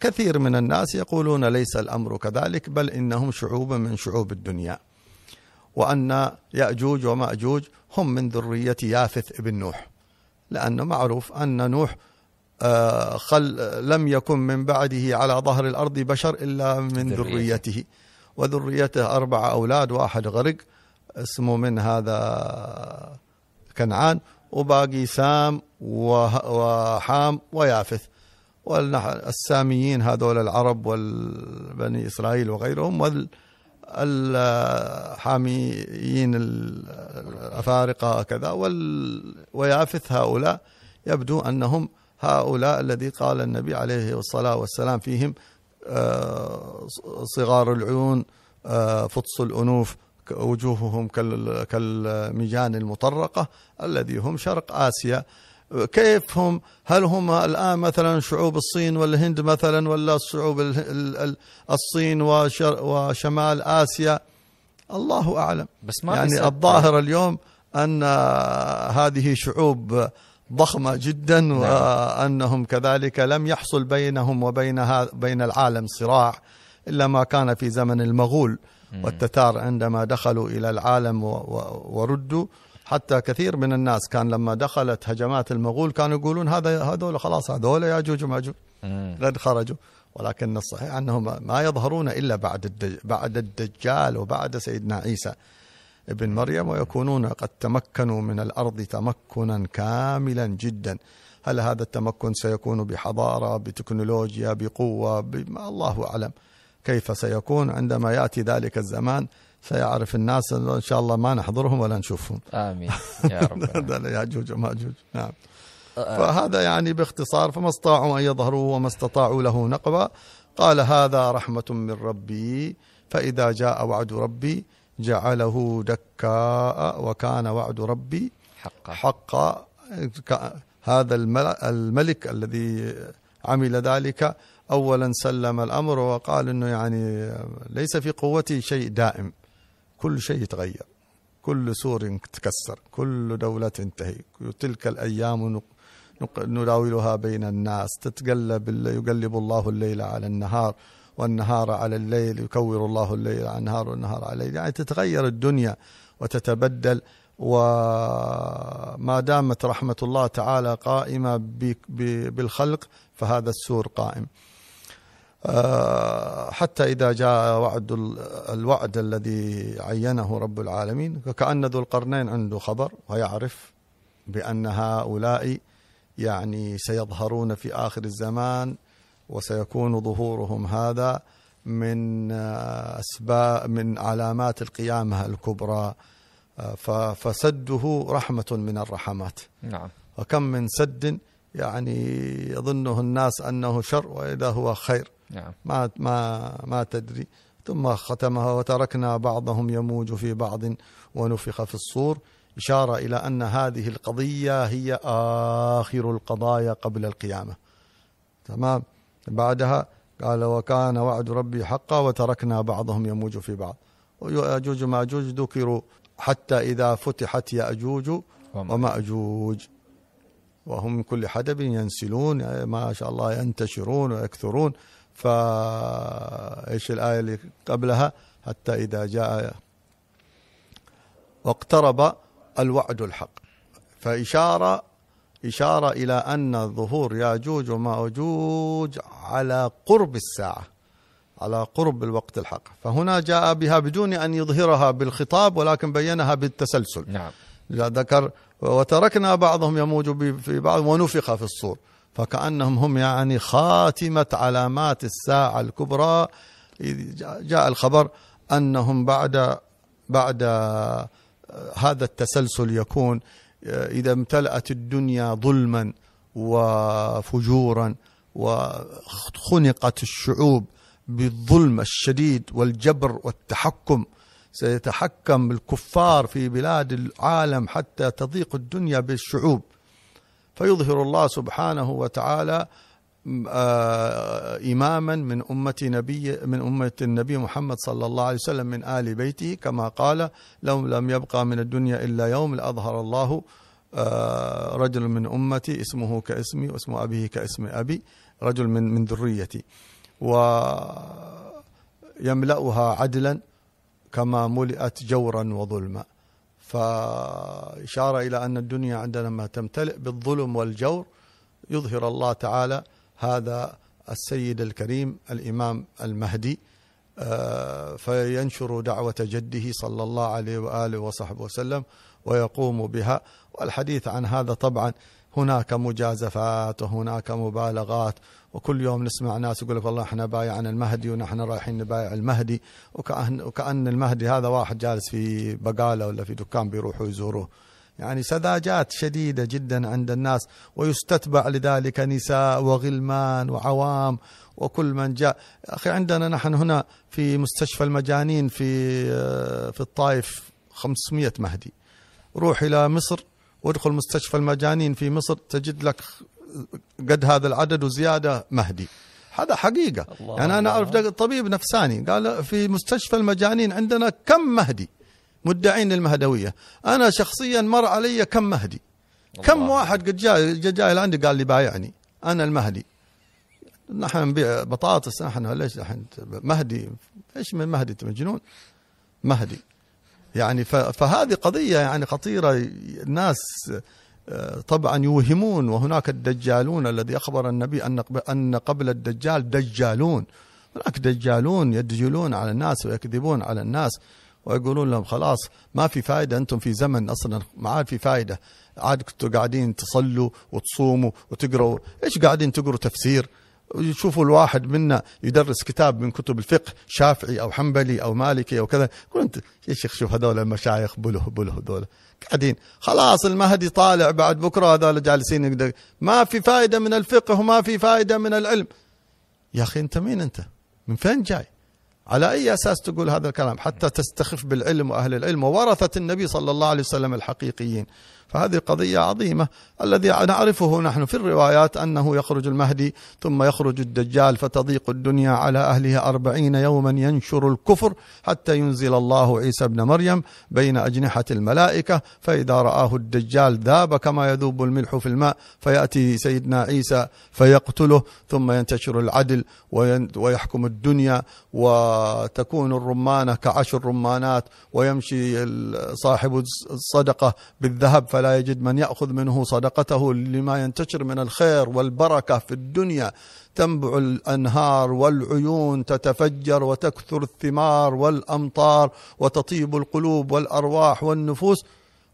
كثير من الناس يقولون ليس الأمر كذلك بل إنهم شعوب من شعوب الدنيا. وأن يأجوج ومأجوج هم من ذرية يافث ابن نوح لأنه معروف أن نوح آه، خل لم يكن من بعده على ظهر الأرض بشر إلا من ذريته. ذريته وذريته أربع أولاد وأحد غرق. اسمه من هذا كنعان وباقي سام وحام ويافث. والساميين هذول العرب والبني إسرائيل وغيرهم وال الحاميين الأفارقة كذا ويافث هؤلاء يبدو أنهم هؤلاء الذي قال النبي عليه الصلاة والسلام فيهم صغار العيون آه، فطس الأنوف وجوههم كال- كالميجان المطرقة الذي هم شرق آسيا. كيف هم هل هم الآن مثلا شعوب الصين والهند مثلا ولا شعوب ال- ال- ال- الصين وشمال آسيا؟ الله أعلم. بس ما يعني. الظاهر اليوم أن هذه شعوب ضخمة جدا وأنهم كذلك لم يحصل بينهم وبين بين العالم صراع إلا ما كان في زمن المغول والتتار عندما دخلوا إلى العالم وردوا. حتى كثير من الناس كان لما دخلت هجمات المغول كانوا يقولون هذا هذول خلاص هذول ياجوج وماجوج. قد خرجوا. ولكن الصحيح أنهم ما يظهرون إلا بعد بعد الدجال وبعد سيدنا عيسى. ابن مريم ويكونون قد تمكنوا من الأرض تمكنا كاملا جدا. هل هذا التمكن سيكون بحضارة بتكنولوجيا بقوة؟ بما الله أعلم. كيف سيكون؟ عندما يأتي ذلك الزمان سيعرف الناس إن شاء الله ما نحضرهم ولا نشوفهم. آمين. يا رب. ياجوج وماجوج نعم. آه، فهذا يعني باختصار فما استطاعوا أن يظهروا وما استطاعوا له نقبا قال هذا رحمة من ربي فإذا جاء وعد ربي جعله دكاء وكان وعد ربي حقا. حقا. هذا المل- الملك الذي عمل ذلك أولا سلم الأمر وقال أنه يعني ليس في قوتي شيء دائم. كل شيء يتغير. كل سور تكسر. كل دولة تنتهي. تلك الأيام نداولها بين الناس. تتقلب يقلب الله الليل على النهار. والنهار على الليل يكور الله الليل على النهار والنهار على الليل. يعني تتغير الدنيا وتتبدل وما دامت رحمة الله تعالى قائمة بالخلق فهذا السور قائم. آه، حتى إذا جاء وعد الوعد الذي عينه رب العالمين فكأن ذو القرنين عنده خبر ويعرف بأن هؤلاء يعني سيظهرون في آخر الزمان وسيكون ظهورهم هذا من أسباب من علامات القيامة الكبرى. فسده رحمة من الرحمات. نعم. وكم من سد يعني يظنه الناس أنه شر وإذا هو خير. نعم. ما ما ما تدري. ثم ختمها وتركنا بعضهم يموج في بعض ونفخ في الصور. إشارة إلى أن هذه القضية هي آخر القضايا قبل القيامة. تمام؟ بعدها قال وكان وعد ربي حقا وتركنا بعضهم يموج في بعض. ويأجوج ومأجوج ذكروا حتى إذا فتحت يأجوج ومأجوج. وهم من كل حدب ينسلون ما شاء الله ينتشرون ويكثرون. فإيش الآية اللي قبلها؟ حتى إذا جاء واقترب الوعد الحق. فإشارة إشارة إلى أن ظهور ياجوج وماجوج على قرب الساعة على قرب الوقت الحق. فهنا جاء بها بدون أن يظهرها بالخطاب ولكن بينها بالتسلسل. نعم. ذكر وتركنا بعضهم يموج في بعض ونفخ في الصور. فكأنهم هم يعني خاتمة علامات الساعة الكبرى. جاء الخبر أنهم بعد بعد هذا التسلسل يكون إذا امتلأت الدنيا ظلما وفجورا وخنقت الشعوب بالظلم الشديد والجبر والتحكم سيتحكم الكفار في بلاد العالم حتى تضيق الدنيا بالشعوب. فيظهر الله سبحانه وتعالى إماما من أمة نبي من أمة النبي محمد صلى الله عليه وسلم من آل بيته كما قال لو لم يبقى من الدنيا إلا يوم لأظهر الله آه، رجل من أمتي اسمه كاسمي واسم أبيه كاسم أبي رجل من من ذريتي. ويملأها عدلا كما ملئت جورا وظلما. فإشارة إلى أن الدنيا عندما تمتلئ بالظلم والجور يظهر الله تعالى هذا السيد الكريم الإمام المهدي آه، فينشر دعوة جده صلى الله عليه وآله وصحبه وسلم ويقوم بها. والحديث عن هذا طبعا هناك مجازفات وهناك مبالغات وكل يوم نسمع ناس يقول لك والله إحنا بايعنا المهدي ونحن رايحين نبايع المهدي وكأن, وكأن المهدي هذا واحد جالس في بقالة ولا في دكان بيروحوا يزوروه. يعني سذاجات شديدة جدا عند الناس ويستتبع لذلك نساء وغلمان وعوام وكل من جاء. أخي عندنا نحن هنا في مستشفى المجانين في في الطائف 500 مهدي. روح إلى مصر وادخل مستشفى المجانين في مصر تجد لك قد هذا العدد وزيادة مهدي. هذا حقيقة. الله يعني أنا أعرف طبيب نفساني قال في مستشفى المجانين عندنا كم مهدي؟ مدعين المهدوية أنا شخصيا مر علي كم مهدي. كم واحد قد جاء جاي لعندي قال لي بايعني. أنا المهدي. نحن نبيع بطاطس نحن ليش نحن مهدي؟ إيش من مهدي أنت مجنون؟ مهدي. يعني فهذه قضية يعني خطيرة. الناس آه، طبعا يوهمون وهناك الدجالون الذي أخبر النبي أن أن قبل الدجال دجالون. هناك دجالون يدجلون على الناس ويكذبون على الناس. ويقولون لهم خلاص ما في فائدة أنتم في زمن أصلا ما عاد في فائدة عاد كنتوا قاعدين تصلوا وتصوموا وتقروا إيش قاعدين تقروا تفسير؟ يشوفوا الواحد منا يدرس كتاب من كتب الفقه شافعي أو حنبلي أو مالكي أو كذا. يقول أنت يا شيخ شوف هذول المشايخ بله بله هذول. قاعدين. خلاص المهدي طالع بعد بكرة هذول جالسين ما في فائده من الفقه وما في فائده من العلم. يا أخي أنت مين أنت؟ من فين جاي؟ على أي أساس تقول هذا الكلام؟ حتى تستخف بالعلم وأهل العلم وورثة النبي صلى الله عليه وسلم الحقيقيين فهذه قضية عظيمة الذي نعرفه نحن في الروايات أنه يخرج المهدي ثم يخرج الدجال فتضيق الدنيا على أهلها أربعين يوما ينشر الكفر حتى ينزل الله عيسى بن مريم بين أجنحة الملائكة فإذا رآه الدجال ذاب كما يذوب الملح في الماء فيأتي سيدنا عيسى فيقتله ثم ينتشر العدل ويحكم الدنيا وتكون الرمانة كعشر رمانات ويمشي صاحب الصدقة بالذهب فلا يجد من يأخذ منه صدقته لما ينتشر من الخير والبركة في الدنيا. تنبع الأنهار والعيون تتفجر وتكثر الثمار والأمطار وتطيب القلوب والأرواح والنفوس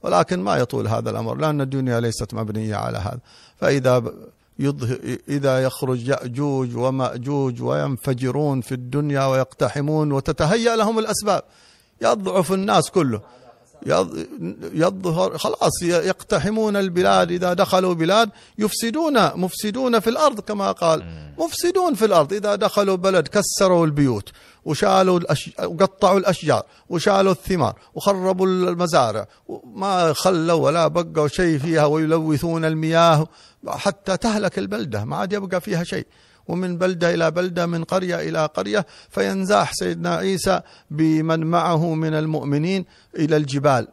ولكن ما يطول هذا الأمر لأن الدنيا ليست مبنية على هذا. فإذا يظهر إذا يخرج يأجوج ومأجوج وينفجرون في الدنيا ويقتحمون وتتهيأ لهم الأسباب يضعف الناس كله. يظهر خلاص يقتحمون البلاد. إذا دخلوا بلاد يفسدون مفسدون في الأرض كما قال. مفسدون في الأرض. إذا دخلوا بلد كسروا البيوت وشالوا الأش... وقطعوا الأشجار وشالوا الثمار وخربوا المزارع ما خلوا ولا بقوا شيء فيها ويلوثون المياه حتى تهلك البلدة. ما عاد يبقى فيها شيء. ومن بلدة إلى بلدة من قرية إلى قرية فينزاح سيدنا عيسى بمن معه من المؤمنين إلى الجبال.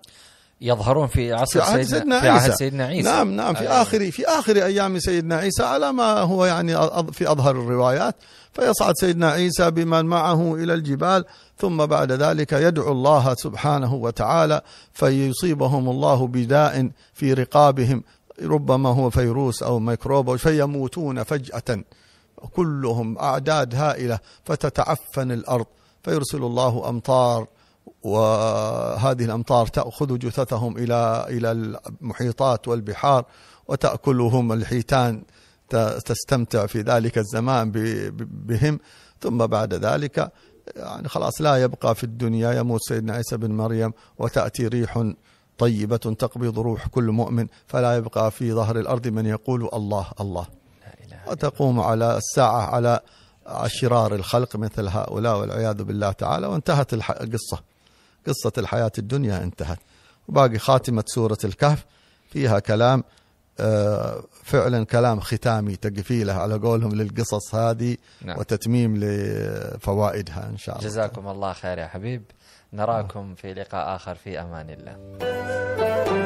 يظهرون في عصر في سيدنا, سيدنا في عهد سيدنا عيسى. نعم نعم في آه. آخر في آخر أيام سيدنا عيسى على ما هو يعني في أظهر الروايات. فيصعد سيدنا عيسى بمن معه إلى الجبال ثم بعد ذلك يدعو الله سبحانه وتعالى فيصيبهم الله بداء في رقابهم ربما هو فيروس أو ميكروب فيموتون فجأة. كلهم أعداد هائلة فتتعفن الأرض فيرسل الله أمطار وهذه الأمطار تأخذ جثثهم إلى إلى المحيطات والبحار وتأكلهم الحيتان تستمتع في ذلك الزمان بهم. ثم بعد ذلك يعني خلاص لا يبقى في الدنيا يموت سيدنا عيسى بن مريم وتأتي ريح طيبة تقبض روح كل مؤمن فلا يبقى في ظهر الأرض من يقول الله الله. وتقوم على الساعة على شرار الخلق مثل هؤلاء والعياذ بالله تعالى وانتهت القصة قصة. الحياة الدنيا انتهت. وباقي خاتمة سورة الكهف فيها كلام آه، فعلا كلام ختامي تقفيله على قولهم للقصص هذه نعم. وتتميم لفوائدها إن شاء الله. جزاكم الله خير يا حبيب. نراكم في لقاء آخر في أمان الله.